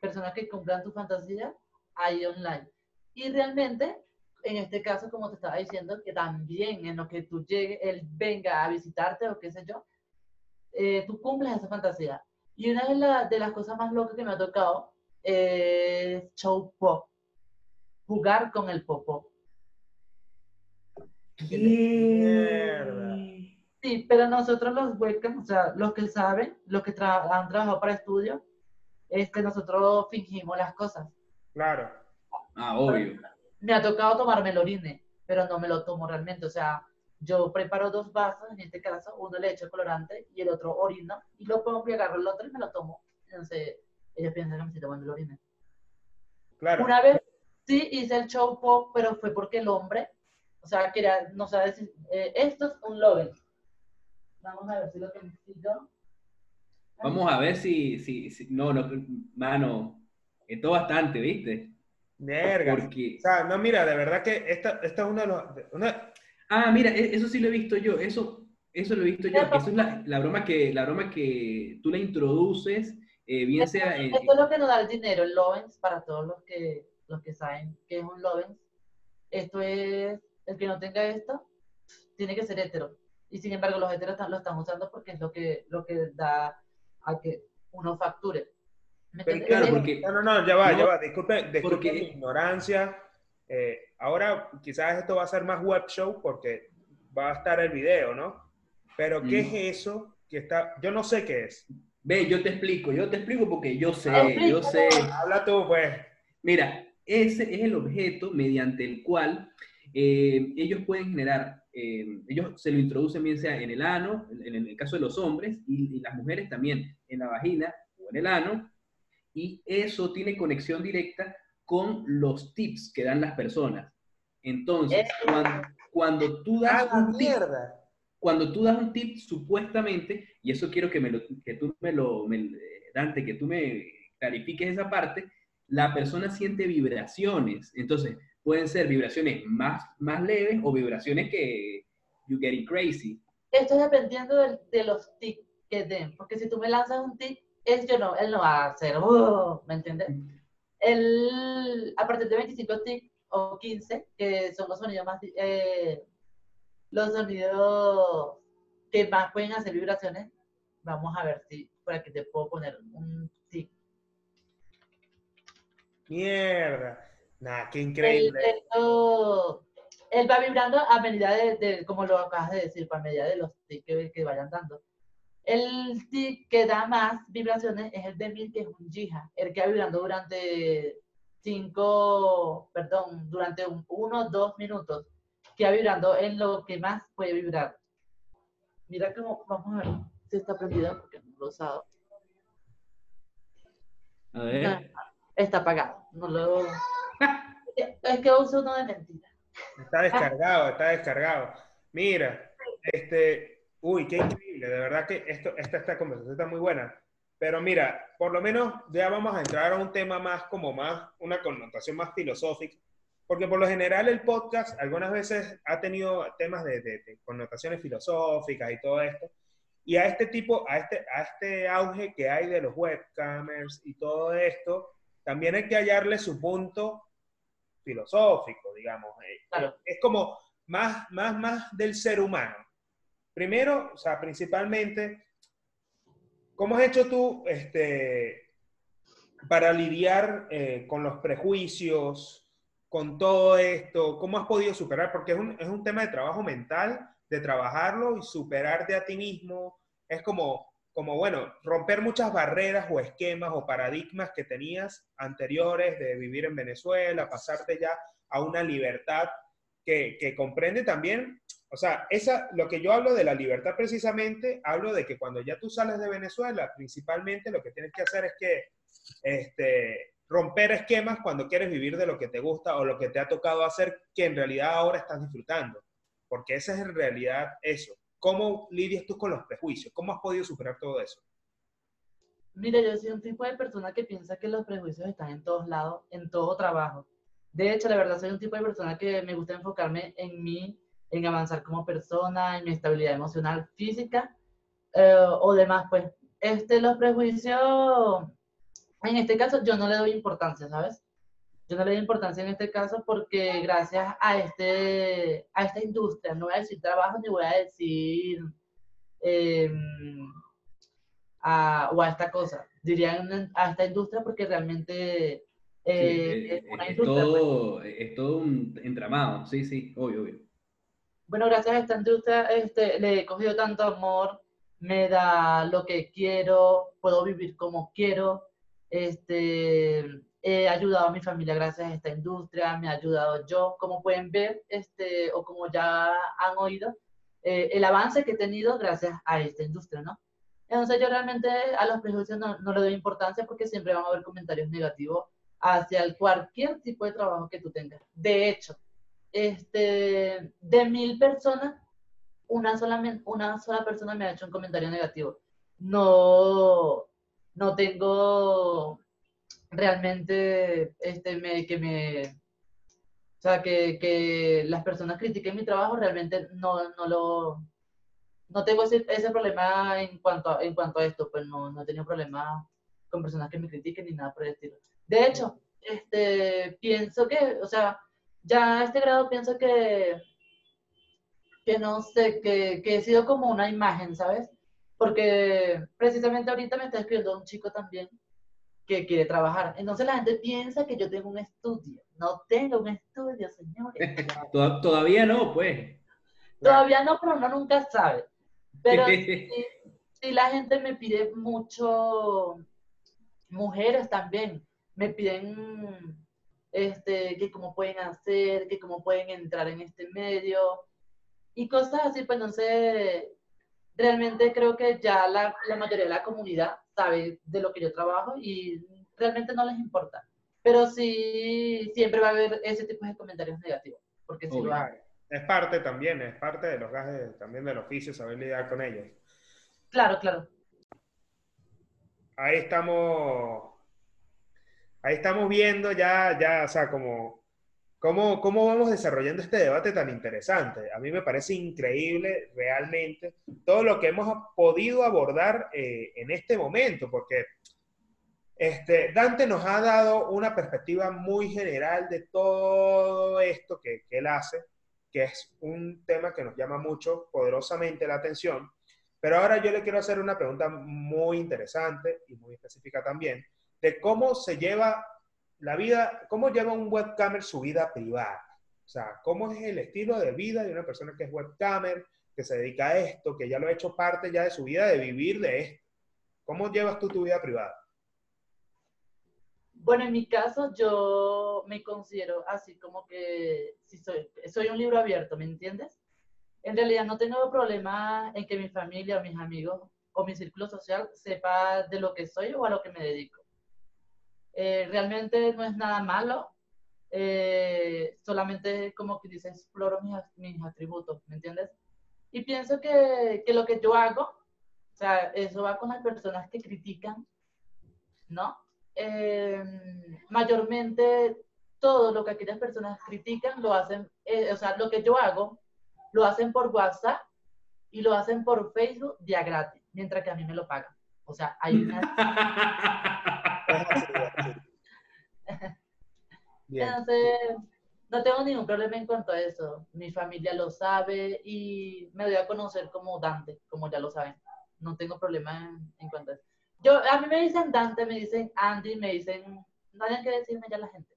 Personas que compran tu fantasía ahí online. Y realmente, en este caso, como te estaba diciendo, que también en lo que tú llegues, él venga a visitarte o qué sé yo, eh, tú cumples esa fantasía. Y una de, de, las cosas más locas que me ha tocado es show pop, jugar con el pop Mierda. Sí, pero nosotros los webcams, o sea, los que saben, los que han trabajado para estudio, que nosotros fingimos las cosas. Claro. Ah, obvio. Me ha tocado tomarme el orine, pero no me lo tomo realmente. O sea, yo preparo dos vasos, en este caso, uno le echo colorante y el otro orina, y lo pongo y agarro el otro y me lo tomo. Entonces, ellos piensan que me estoy tomando el orine. Claro. Una vez sí hice el show pop, pero fue porque el hombre o sea, quería, no sabes eh, esto es un Loven. Vamos a ver si lo que necesito. Vamos a ver si, si, si no, no, mano, esto bastante, ¿viste? Verga. Porque... O sea, no, mira, de verdad que esta, esta es una de los... Una... Ah, mira, e, eso sí lo he visto yo, eso, eso lo he visto yo, eso es la, la, broma que, la broma que tú le introduces, eh, bien sea... Esto es lo que nos da el dinero, el Lovens, para todos los que, los que saben qué es un Lovens. Esto es el que no tenga esto tiene que ser hetero. Y sin embargo, los heteros lo están usando porque es lo que, lo que da a que uno facture. claro, porque, no, no, no, ya va, ya va. Disculpe, disculpe mi ignorancia. Eh, ahora quizás esto va a ser más web show porque va a estar el video, ¿no? Pero ¿qué es eso que está? Yo no sé qué es. Ve, yo te explico, yo te explico porque yo sé, yo sé. Habla tú, pues. Mira, ese es el objeto mediante el cual eh, ellos pueden generar, eh, ellos se lo introducen bien sea en el ano, en, el caso de los hombres, y, las mujeres también en la vagina o en el ano, y eso tiene conexión directa con los tips que dan las personas. Entonces, cuando, tú das un tip, cuando tú das un tip, supuestamente, y eso quiero que, me lo, que tú me lo, Dante, que tú me clarifiques esa parte, la persona siente vibraciones. Entonces, pueden ser vibraciones más, más leves o vibraciones que you getting crazy. Esto es dependiendo de, los tics que den, porque si tú me lanzas un tic, es yo no, él no va a hacer, uh, ¿me entiendes? El, a partir de 25 tics o 15, que son los sonidos más, eh, los sonidos que más pueden hacer vibraciones, vamos a ver si por aquí te puedo poner un tic. Mierda. Nah, qué increíble. él va vibrando a medida de, como lo acabas de decir, a medida de los tics que, vayan dando. El tic que da más vibraciones es el de mil, que es un jija, el que va vibrando durante cinco, perdón, durante un, uno, dos minutos, que va vibrando en lo que más puede vibrar. Mira cómo, vamos a ver si está prendido porque no lo he usado. A ver. está apagado. No lo... es que uso uno de mentira. Está descargado, está descargado. Mira, este, uy, qué increíble, de verdad que esto, esta, esta conversación está muy buena. Pero mira, por lo menos ya vamos a entrar a un tema más como más, una connotación más filosófica, porque por lo general el podcast algunas veces ha tenido temas de, connotaciones filosóficas y todo esto, y a este tipo, a este, a este auge que hay de los webcamers y todo esto, también hay que hallarle su punto filosófico, digamos. Eh, es como más, más, más del ser humano. Primero, o sea, principalmente, ¿cómo has hecho tú este, para lidiar eh, con los prejuicios, con todo esto? ¿Cómo has podido superar? Porque es un, es un tema de trabajo mental, de trabajarlo y superarte a ti mismo. Es como, como, bueno, romper muchas barreras o esquemas o paradigmas que tenías anteriores de vivir en Venezuela, pasarte ya a una libertad que, que comprende también o sea, esa, lo que yo hablo de la libertad precisamente, hablo de que cuando ya tú sales de Venezuela, principalmente lo que tienes que hacer es que este, romper esquemas cuando quieres vivir de lo que te gusta o lo que te ha tocado hacer, que en realidad ahora estás disfrutando. Porque esa es en realidad eso. ¿Cómo lidias tú con los prejuicios? ¿Cómo has podido superar todo eso? Mira, yo soy un tipo de persona que piensa que los prejuicios están en todos lados, en todo trabajo. De hecho, la verdad, soy un tipo de persona que me gusta enfocarme en mí en avanzar como persona, en mi estabilidad emocional, física eh, o demás, pues. Este, los prejuicios, en este caso yo no le doy importancia, ¿sabes? Yo no le doy importancia en este caso porque gracias a, este, a esta industria, no voy a decir trabajo ni voy a decir em, a, o a esta cosa, diría a esta industria porque realmente eh, es, todo, pues. es todo un entramado, sí, sí, obvio, obvio bueno, gracias a esta industria este, le he cogido tanto amor, me da lo que quiero, puedo vivir como quiero, este, he ayudado a mi familia gracias a esta industria, me ha ayudado yo, como pueden ver, este, o como ya han oído, eh, el avance que he tenido gracias a esta industria, ¿no? Entonces yo realmente a los prejuicios no, no le doy importancia porque siempre van a haber comentarios negativos hacia cualquier tipo de trabajo que tú tengas. De hecho, este, de mil personas, una sola, una sola persona me ha hecho un comentario negativo. No, no tengo realmente este, me, que me... O sea, que, que, las personas critiquen mi trabajo, realmente no, no lo... No tengo ese, ese problema en cuanto, a, en cuanto a esto, pues no, no he tenido problema con personas que me critiquen ni nada por el estilo. De hecho, este, pienso que, o sea, ya a este grado pienso que, que no sé, que, que he sido como una imagen, ¿sabes? Porque precisamente ahorita me está escribiendo un chico también que quiere trabajar. Entonces la gente piensa que yo tengo un estudio. No tengo un estudio, señores. Todavía no, pues. Todavía no, pero uno nunca sabe. Pero si, la gente me pide mucho, mujeres también, me piden este, que cómo pueden hacer, que cómo pueden entrar en este medio y cosas así, pues entonces realmente creo que ya la, la, mayoría de la comunidad sabe de lo que yo trabajo y realmente no les importa. Pero sí, siempre va a haber ese tipo de comentarios negativos, porque si lo Es parte también, es parte de los gajes también del oficio, saber lidiar con ellos. Claro, claro. Ahí estamos ahí estamos viendo ya, ya, o sea, como, cómo, cómo vamos desarrollando este debate tan interesante. A mí me parece increíble realmente todo lo que hemos podido abordar eh, en este momento, porque este, Dante nos ha dado una perspectiva muy general de todo esto que, que él hace, que es un tema que nos llama mucho, poderosamente la atención. Pero ahora yo le quiero hacer una pregunta muy interesante y muy específica también, de cómo se lleva la vida, cómo lleva un webcamer su vida privada. O sea, cómo es el estilo de vida de una persona que es webcamer, que se dedica a esto, que ya lo ha hecho parte ya de su vida de vivir de esto. ¿Cómo llevas tú tu vida privada? Bueno, en mi caso yo me considero así como que si soy, un libro abierto, ¿me entiendes? En realidad no tengo problema en que mi familia mis amigos o mi círculo social sepa de lo que soy o a lo que me dedico. Eh, realmente no es nada malo, eh, solamente como que dice, exploro mis, mis, atributos, ¿me entiendes? Y pienso que, que, lo que yo hago, o sea, eso va con las personas que critican, ¿no? Eh, mayormente todo lo que aquellas personas critican lo hacen, o sea, lo que yo hago, lo hacen por WhatsApp y lo hacen por Facebook día gratis, mientras que a mí me lo pagan. O sea, hay una... Entonces, no tengo ningún problema en cuanto a eso. Mi familia lo sabe y me doy a conocer como Dante, como ya lo saben. No tengo problema en, cuanto a eso. Yo, a mí me dicen Dante, me dicen Andy, me dicen, no hay que decirme ya la gente.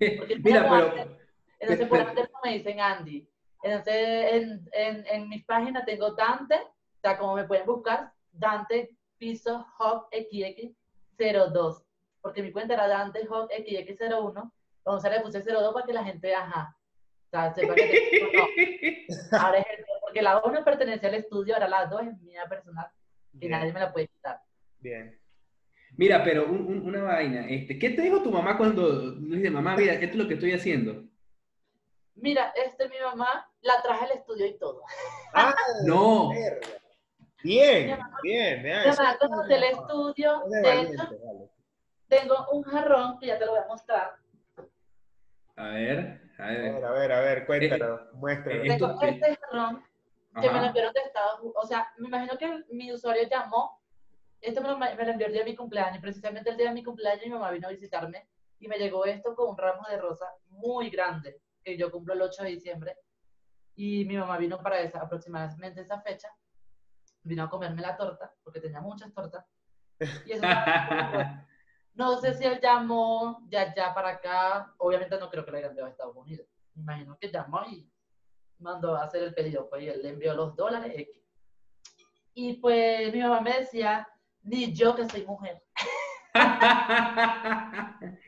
Mira, pero... Entonces, por antes me dicen Andy. Entonces, en, en, en mis páginas tengo Dante, o sea, como me pueden buscar, Dante Piso Hop XX02 porque mi cuenta era Dante Hot XX01, entonces le puse 02 para que la gente, ajá, o sea, sepa que no. Ahora es el, porque la 1 pertenece al estudio, ahora la 2 es mía personal y nadie me la puede quitar. Bien. Mira, pero una vaina, este, ¿qué te dijo tu mamá cuando dice, mamá, mira, esto es lo que estoy haciendo? Mira, este, mi mamá la traje al estudio y todo. Ah, no. Bien, bien, bien. Mi mamá conoce el estudio, de hecho, tengo un jarrón que ya te lo voy a mostrar. A ver, a ver. A ver, a ver, cuéntalo, eh, muéstralo. Tengo este jarrón que me lo enviaron de Estados Unidos. O sea, me imagino que mi usuario llamó. Esto me lo, me lo envió el día de mi cumpleaños. Precisamente el día de mi cumpleaños mi mamá vino a visitarme y me llegó esto con un ramo de rosa muy grande, que yo cumplo el 8 de diciembre. Y mi mamá vino para esa, aproximadamente esa fecha. Vino a comerme la torta, porque tenía muchas tortas. Y eso No sé si él llamó ya ya para acá. Obviamente no creo que le haya enviado a Estados Unidos. Me imagino que llamó y mandó a hacer el pedido. Pues y él le envió los dólares X. Y pues mi mamá me decía, ni yo que soy mujer.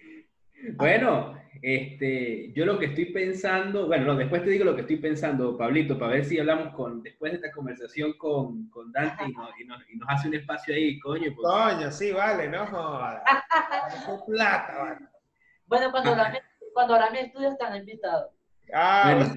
bueno, este, yo lo que estoy pensando, bueno, después te digo lo que estoy pensando, Pablito, para ver si hablamos con, después de esta conversación con, con Dante y nos, y, nos, hace un espacio ahí, coño. Coño, sí, vale, no plata, vale. Bueno, cuando ahora, cuando ahora mi estudio están invitados. Ah,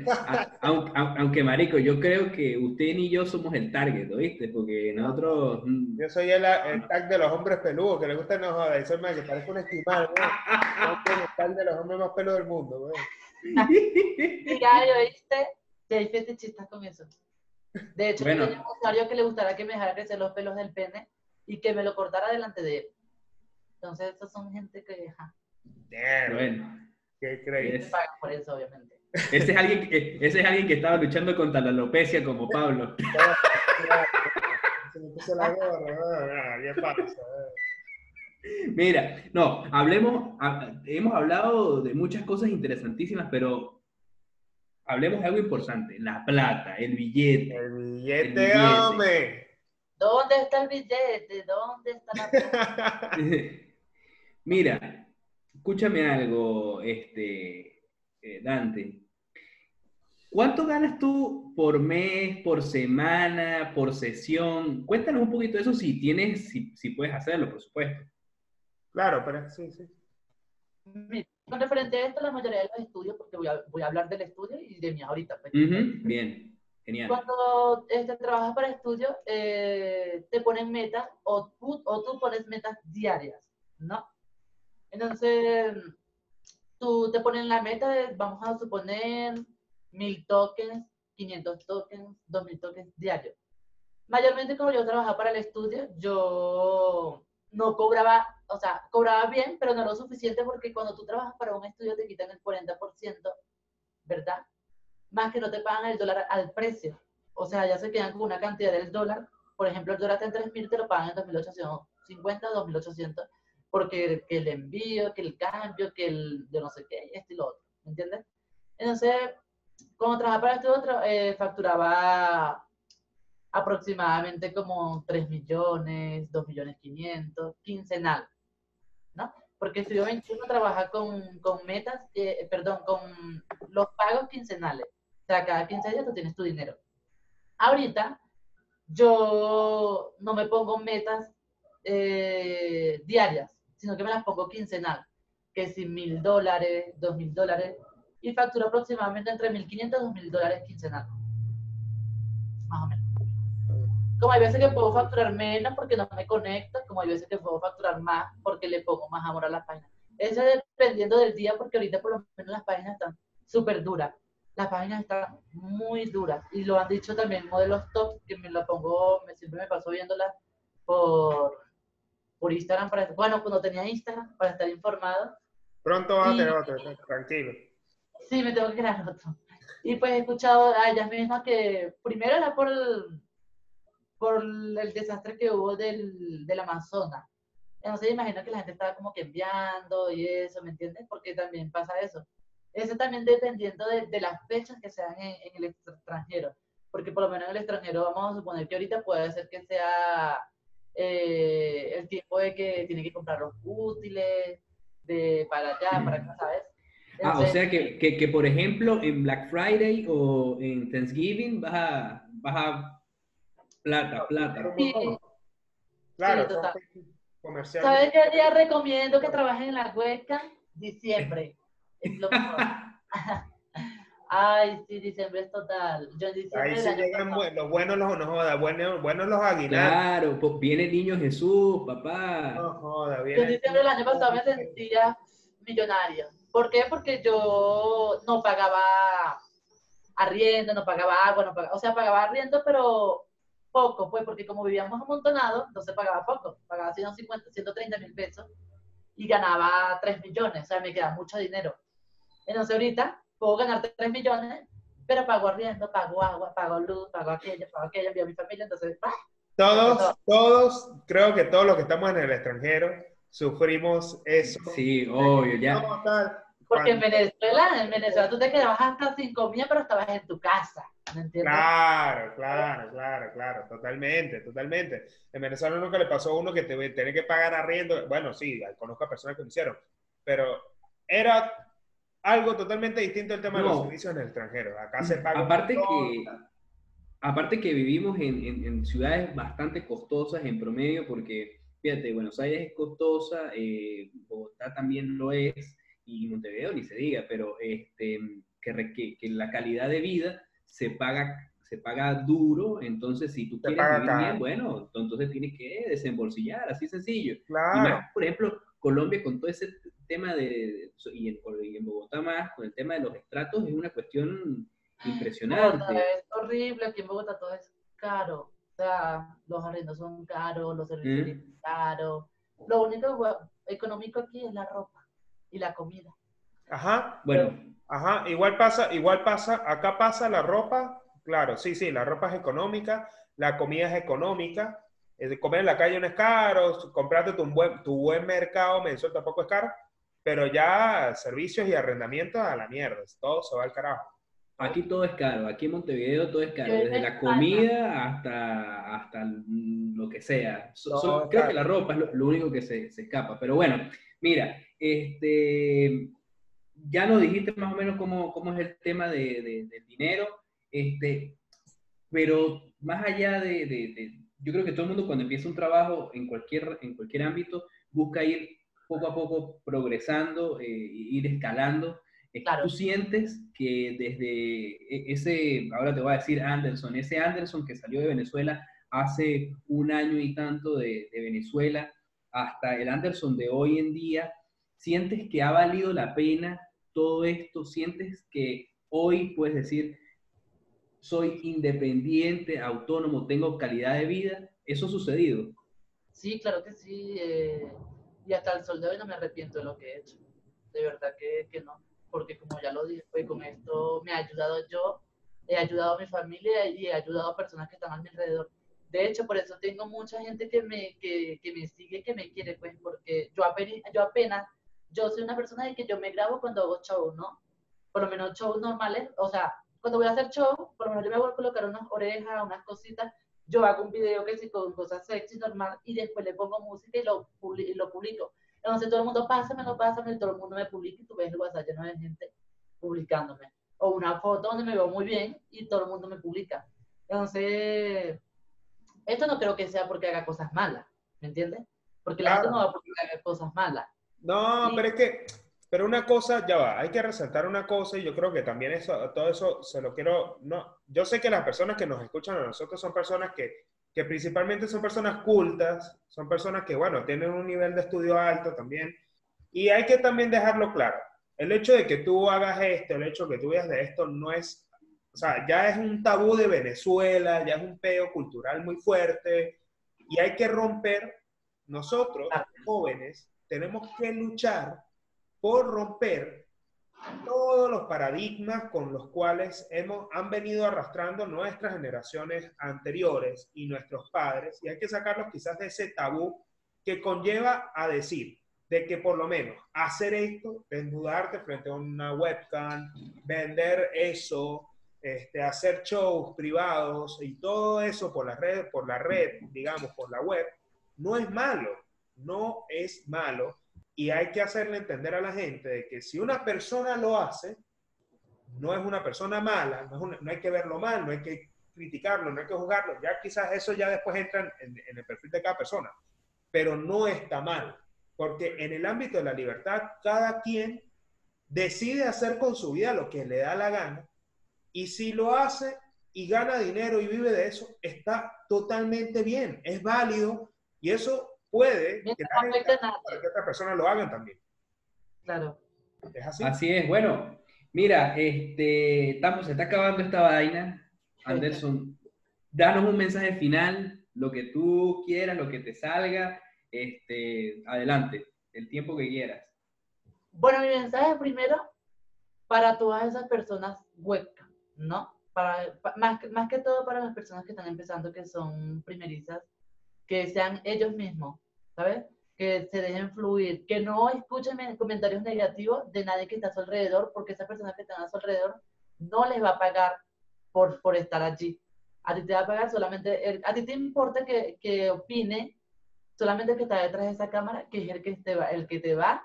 aunque, marico, yo creo que usted ni yo somos el target, ¿oíste? Porque nosotros... Mm, yo soy el, el tag de los hombres peludos, que le gusta no joder, eso es que parece un estimado, ¿no? el tag de los hombres más peludos del mundo, güey. Mira, ¿oíste? Ya hay fetichistas con eso. De hecho, bueno. tenía un usuario que le gustaría que me dejara crecer los pelos del pene y que me lo cortara delante de él. Entonces, esos son gente que... deja. Bueno. ¿Qué crees? pagan por eso, obviamente. Ese es, alguien, ese es alguien que estaba luchando contra la alopecia como Pablo. Mira, no, hablemos, hemos hablado de muchas cosas interesantísimas, pero hablemos de algo importante, la plata, el billete. El billete, hombre. ¿Dónde está el billete? ¿Dónde está la plata? Mira, escúchame algo, este, eh, Dante, ¿cuánto ganas tú por mes, por semana, por sesión? Cuéntanos un poquito de eso si tienes, si, si puedes hacerlo, por supuesto. Claro, pero sí, sí. Con referente a esto, la mayoría de los estudios, porque voy a, voy a hablar del estudio y de mí ahorita. Pues. Bien, genial. Cuando este, trabajas para estudio, eh, te ponen metas o tú, o tú pones metas diarias, ¿no? Entonces, tú te pones la meta de, vamos a suponer, mil tokens, 500 tokens, 2000 tokens diarios. Mayormente como yo trabajaba para el estudio, yo no cobraba, o sea, cobraba bien, pero no lo suficiente porque cuando tú trabajas para un estudio te quitan el 40%, ¿verdad? Más que no te pagan el dólar al precio. O sea, ya se quedan con una cantidad del dólar. Por ejemplo, el dólar está en 3.000, te lo pagan en 2.850, 2.800, porque que el envío, que el cambio, que el de no sé qué, esto y lo otro, ¿me entiendes? Entonces, cuando trabajaba para esto otro, eh, facturaba aproximadamente como 3 millones, 2 millones 500, quincenal, ¿no? Porque Estudio 21 trabaja con, con metas, eh, perdón, con los pagos quincenales. O sea, cada 15 días tú tienes tu dinero. Ahorita, yo no me pongo metas eh, diarias, sino que me las pongo quincenal, que si mil dólares, dos mil dólares, y facturo aproximadamente entre 1.500 y 2.000 dólares quincenal. Más o menos. Como hay veces que puedo facturar menos porque no me conecto, como hay veces que puedo facturar más porque le pongo más amor a la página. Eso dependiendo del día, porque ahorita por lo menos las páginas están súper duras. Las páginas están muy duras. Y lo han dicho también modelos top, que me lo pongo, me, siempre me paso viéndolas por, por Instagram. Para, bueno, cuando tenía Instagram, para estar informado. Pronto va a tener otro, tranquilo. Sí, me tengo que crear otro. Y pues he escuchado a ellas mismas que primero era por el, por el desastre que hubo del, del Amazonas. Entonces imagino que la gente estaba como que enviando y eso, ¿me entiendes? Porque también pasa eso. Eso también dependiendo de, de las fechas que sean en, en, el extranjero. Porque por lo menos en el extranjero vamos a suponer que ahorita puede ser que sea eh, el tiempo de que tiene que comprar los útiles de para allá, para acá, ¿sabes? ah, o sea que, que, que, por ejemplo, en Black Friday o en Thanksgiving vas a, vas a Plata, plata. Sí. Claro, comercial. ¿Sabes qué día recomiendo que trabajen en la hueca? Diciembre. Es lo mejor. Ay, sí, diciembre es total. Yo en diciembre Ahí sí llegan los buenos, los no joda, buenos, buenos los aguinaldos. Claro, pues viene el niño Jesús, papá. No joda, viene. Yo en diciembre del año pasado me sentía millonario. ¿Por qué? Porque yo no pagaba arriendo, no pagaba agua, no pagaba, o sea, pagaba arriendo, pero poco, pues, porque como vivíamos amontonados, entonces pagaba poco, pagaba 150, 130 mil pesos y ganaba 3 millones, o sea, me queda mucho dinero. Entonces ahorita puedo ganar 3 millones, pero pago arriendo, pago agua, pago luz, pago aquello, pago aquello, envío a mi familia, entonces, ¡ah! Todos, todos, creo que todos los que estamos en el extranjero sufrimos eso. Sí, obvio, ya. Porque en Venezuela, en Venezuela tú te quedabas hasta sin comida, pero estabas en tu casa. Claro, claro, claro, claro, totalmente, totalmente. En Venezuela nunca le pasó a uno que te tiene que pagar arriendo. Bueno, sí, conozco a personas que lo hicieron, pero era algo totalmente distinto el tema de los servicios en el extranjero. Acá se paga. Aparte que, aparte que vivimos en, en, ciudades bastante costosas en promedio, porque fíjate, Buenos Aires es costosa, eh, Bogotá también lo es, y Montevideo ni se diga, pero este, que, que, que la calidad de vida se paga, se paga duro, entonces si tú quieres vivir bien, bueno, entonces tienes que desembolsillar, así sencillo. Claro. por ejemplo, Colombia con todo ese tema de, y en, en, Bogotá más, con el tema de los estratos, es una cuestión impresionante. es horrible, aquí en Bogotá todo es caro. O sea, los arrendos son caros, los servicios ¿Mm? son caros. Lo único económico aquí es la ropa y la comida. Ajá. Bueno, Ajá, igual pasa, igual pasa, acá pasa la ropa, claro, sí, sí, la ropa es económica, la comida es económica, comer en la calle no es caro, comprarte tu buen, tu buen mercado mensual tampoco es caro, pero ya servicios y arrendamientos a la mierda, todo se va al carajo. Aquí todo es caro, aquí en Montevideo todo es caro, desde la comida hasta, hasta lo que sea. creo que la ropa es lo, único que se, se, escapa, pero bueno, mira, este, ya nos dijiste más o menos cómo, cómo es el tema de, de, del dinero, este, pero más allá de, de, yo creo que todo el mundo cuando empieza un trabajo en cualquier, en cualquier ámbito busca ir poco a poco progresando, eh, ir escalando. Claro. Tú sientes que desde e, ese, ahora te voy a decir Anderson, ese Anderson que salió de Venezuela hace un año y tanto de, de Venezuela, hasta el Anderson de hoy en día, ¿sientes que ha valido la pena todo esto? ¿Sientes que hoy puedes decir, soy independiente, autónomo, tengo calidad de vida? ¿Eso ha sucedido? Sí, claro que sí. Eh, y hasta el sol de hoy no me arrepiento de lo que he hecho. De verdad que, que no. Porque como ya lo dije, pues con esto me ha ayudado yo, he ayudado a mi familia y he ayudado a personas que están a mi alrededor. De hecho, por eso tengo mucha gente que me, que, que me sigue, que me quiere, pues, porque yo apenas, yo apenas, yo soy una persona de que yo me grabo cuando hago show, ¿no? Por lo menos shows normales, o sea, cuando voy a hacer show, por lo menos yo me voy a colocar unas orejas, unas cositas, yo hago un video que sí con cosas sexy, normal, y después le pongo música y lo, lo publico. Entonces todo el mundo, pásamelo, pásamelo, y todo el mundo me publica, y tú ves el WhatsApp lleno de gente publicándome. O una foto donde me veo muy bien y todo el mundo me publica. Entonces, esto no creo que sea porque haga cosas malas, ¿me entiendes? Porque la gente no va porque haga cosas malas. No, pero es que, pero una cosa, ya va, hay que resaltar una cosa y yo creo que también eso, todo eso se lo quiero, no, yo sé que las personas que nos escuchan a nosotros son personas que, que principalmente son personas cultas, son personas que, bueno, tienen un nivel de estudio alto también, y hay que también dejarlo claro. El hecho de que tú hagas esto, el hecho de que tú veas de esto, no es o sea, ya es un tabú de Venezuela, ya es un peo cultural muy fuerte y hay que romper, nosotros, jóvenes, tenemos que luchar por romper todos los paradigmas con los cuales hemos, han venido arrastrando nuestras generaciones anteriores y nuestros padres, y hay que sacarlos quizás de ese tabú que conlleva a decir de que por lo menos hacer esto, desnudarte frente a una webcam, vender eso, este, hacer shows privados y todo eso por la red, por la red, digamos, por la web, no es malo, no es malo. Y hay que hacerle entender a la gente de que si una persona lo hace, no es una persona mala, no, hay que verlo mal, no hay que criticarlo, no hay que juzgarlo. Ya quizás eso ya después entra en, en el perfil de cada persona, pero no está mal, porque en el ámbito de la libertad, cada quien decide hacer con su vida lo que le da la gana y si lo hace y gana dinero y vive de eso, está totalmente bien, es válido y eso puede que, para que otras personas lo hagan también. Claro. ¿Es así? Así es. Bueno, mira, este, estamos, se está acabando esta vaina. Anderson, danos un mensaje final, lo que tú quieras, lo que te salga. Este, adelante, el tiempo que quieras. Bueno, mi mensaje primero para todas esas personas webcam ¿no? Para, más, más que todo para las personas que están empezando, que son primerizas, que sean ellos mismos, ¿sabes? Que se dejen fluir, que no escuchen comentarios negativos de nadie que está a su alrededor, porque esas personas que están a su alrededor no les va a pagar por, por estar allí. A ti te va a pagar solamente, a ti te importa que, que opine solamente que está detrás de esa cámara, que es el que, te va, el que te va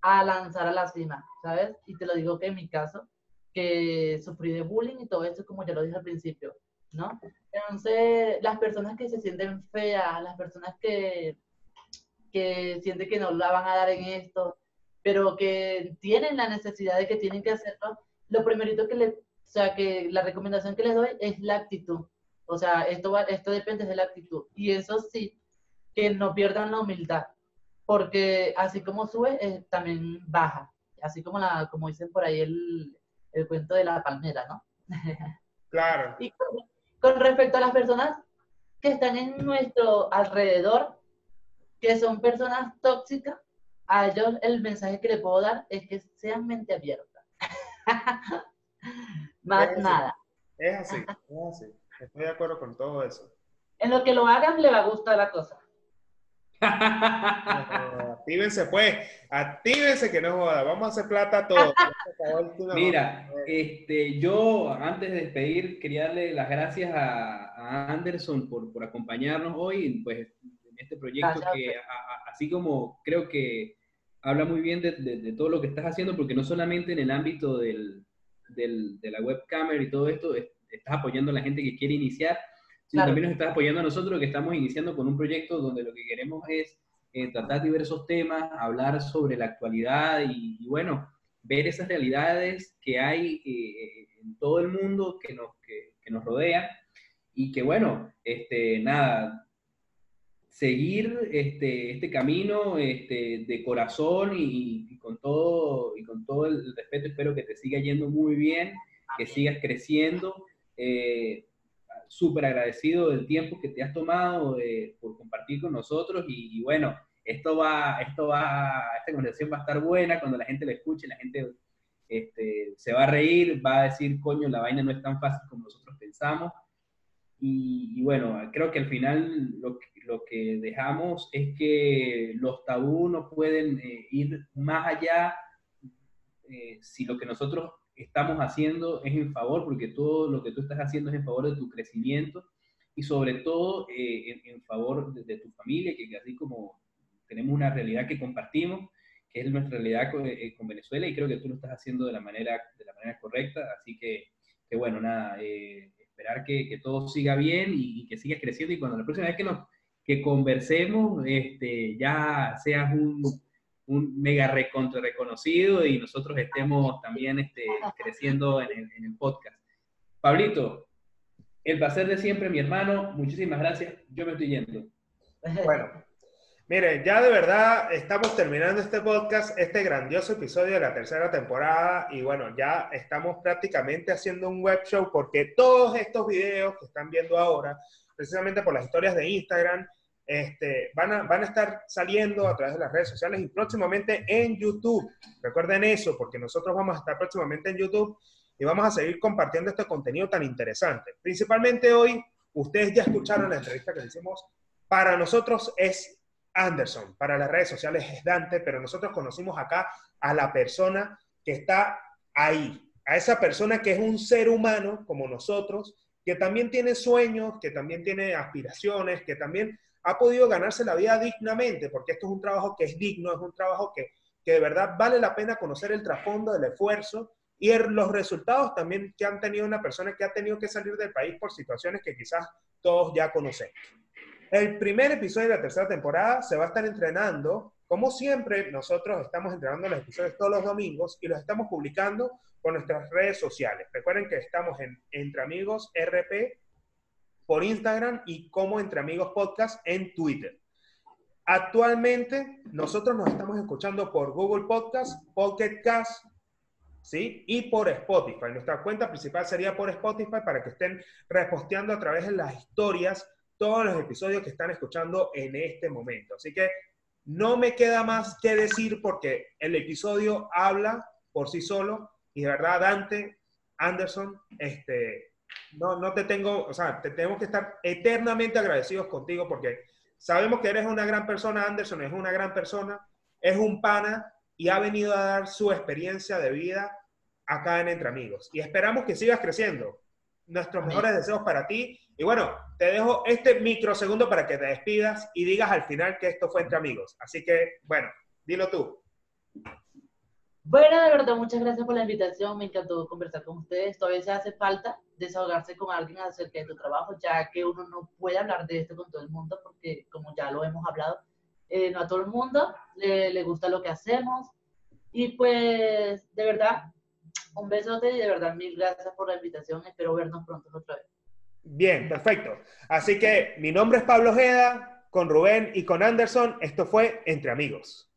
a lanzar a la cima, ¿sabes? Y te lo digo que en mi caso, que sufrí de bullying y todo eso, como ya lo dije al principio, ¿no? Entonces, las personas que se sienten feas, las personas que, que sienten que no la van a dar en esto, pero que tienen la necesidad de que tienen que hacerlo, lo primerito que le, o sea, que la recomendación que les doy es la actitud. O sea, esto, va, esto depende de la actitud. Y eso sí, que no pierdan la humildad, porque así como sube, eh, también baja. Así como, la, como dicen por ahí el, el cuento de la palmera, ¿no? Claro. y con, respecto a las personas que están en nuestro alrededor, que son personas tóxicas, a ellos el mensaje que le puedo dar es que sean mente abierta. Más nada. Es así, es así. Estoy de acuerdo con todo eso. En lo que lo hagan le va a gustar la cosa. actívense pues, actívense que no joda, vamos a hacer plata todo. Mira, este, yo antes de despedir quería darle las gracias a, Anderson por, por, acompañarnos hoy pues, en este proyecto que así como creo que habla muy bien de, de, todo lo que estás haciendo, porque no solamente en el ámbito del, del, de la webcam y todo esto, estás apoyando a la gente que quiere iniciar, sino también nos estás apoyando a nosotros que estamos iniciando con un proyecto donde lo que queremos es eh, tratar diversos temas, hablar sobre la actualidad y, bueno, ver esas realidades que hay eh, en todo el mundo que nos, que, que nos rodea y que bueno, este, nada, seguir este, este camino este, de corazón y, con todo, y con todo el respeto. Espero que te siga yendo muy bien, que sigas creciendo. Eh, Súper agradecido del tiempo que te has tomado eh, por compartir con nosotros y, bueno, esto va, esto va, esta conversación va a estar buena cuando la gente la escuche, la gente este, se va a reír, va a decir, coño, la vaina no es tan fácil como nosotros pensamos. Y, bueno, creo que al final lo que, lo que dejamos es que los tabú no pueden eh, ir más allá eh, si lo que nosotros estamos haciendo es en favor, porque todo lo que tú estás haciendo es en favor de tu crecimiento y sobre todo eh, en, favor de, tu familia, que así como tenemos una realidad que compartimos, que es nuestra realidad con, con, Venezuela y creo que tú lo estás haciendo de la manera, de la manera correcta, así que, que bueno, nada, esperar que, que, todo siga bien y, y, que sigas creciendo. Y cuando la próxima vez que nos que conversemos, este, ya seas un, un mega recontra reconocido y nosotros estemos también este, creciendo en el, en el podcast. Pablito, el placer de siempre, mi hermano. Muchísimas gracias. Yo me estoy yendo. Bueno, miren, ya de verdad estamos terminando este podcast, este grandioso episodio de la tercera temporada y bueno, ya estamos prácticamente haciendo un web show porque todos estos videos que están viendo ahora, precisamente por las historias de Instagram, este, van, a, van a estar saliendo a través de las redes sociales y próximamente en YouTube. Recuerden eso, porque nosotros vamos a estar próximamente en YouTube y vamos a seguir compartiendo este contenido tan interesante. Principalmente hoy, ustedes ya escucharon la entrevista que hicimos. Para nosotros es Anderson, para las redes sociales es Dante, pero nosotros conocimos acá a la persona que está ahí, a esa persona que es un ser humano como nosotros, que también tiene sueños, que también tiene aspiraciones, que también ha podido ganarse la vida dignamente, porque esto es un trabajo que es digno, es un trabajo que, que de verdad vale la pena conocer el trasfondo del esfuerzo y los resultados también que han tenido una persona que ha tenido que salir del país por situaciones que quizás todos ya conocemos. El primer episodio de la tercera temporada se va a estar entrenando. Como siempre, nosotros estamos entrenando los episodios todos los domingos y los estamos publicando por nuestras redes sociales. Recuerden que estamos en Entre Amigos RP por Instagram y como Entre Amigos Podcast en Twitter. Actualmente nosotros nos estamos escuchando por Google Podcast, Pocket Cast, ¿sí? Y por Spotify. Nuestra cuenta principal sería por Spotify para que estén reposteando a través de las historias todos los episodios que están escuchando en este momento. Así que no me queda más que decir porque el episodio habla por sí solo y de verdad Dante Anderson, este, no, no te tengo, o sea, te tenemos que estar eternamente agradecidos contigo porque sabemos que eres una gran persona, Anderson es una gran persona, es un pana y ha venido a dar su experiencia de vida acá en Entre Amigos. Y esperamos que sigas creciendo. Nuestros mejores deseos para ti. Y bueno, te dejo este microsegundo para que te despidas y digas al final que esto fue Entre Amigos. Así que, bueno, dilo tú. Bueno, de verdad, muchas gracias por la invitación. Me encantó conversar con ustedes. Todavía se hace falta desahogarse con alguien acerca de tu trabajo, ya que uno no puede hablar de esto con todo el mundo, porque como ya lo hemos hablado, eh, no a todo el mundo le, le, gusta lo que hacemos. Y pues, de verdad, un besote y de verdad, mil gracias por la invitación. Espero vernos pronto otra vez. Bien, perfecto. Así que mi nombre es Pablo Ojeda, con Rubén y con Anderson. Esto fue Entre Amigos.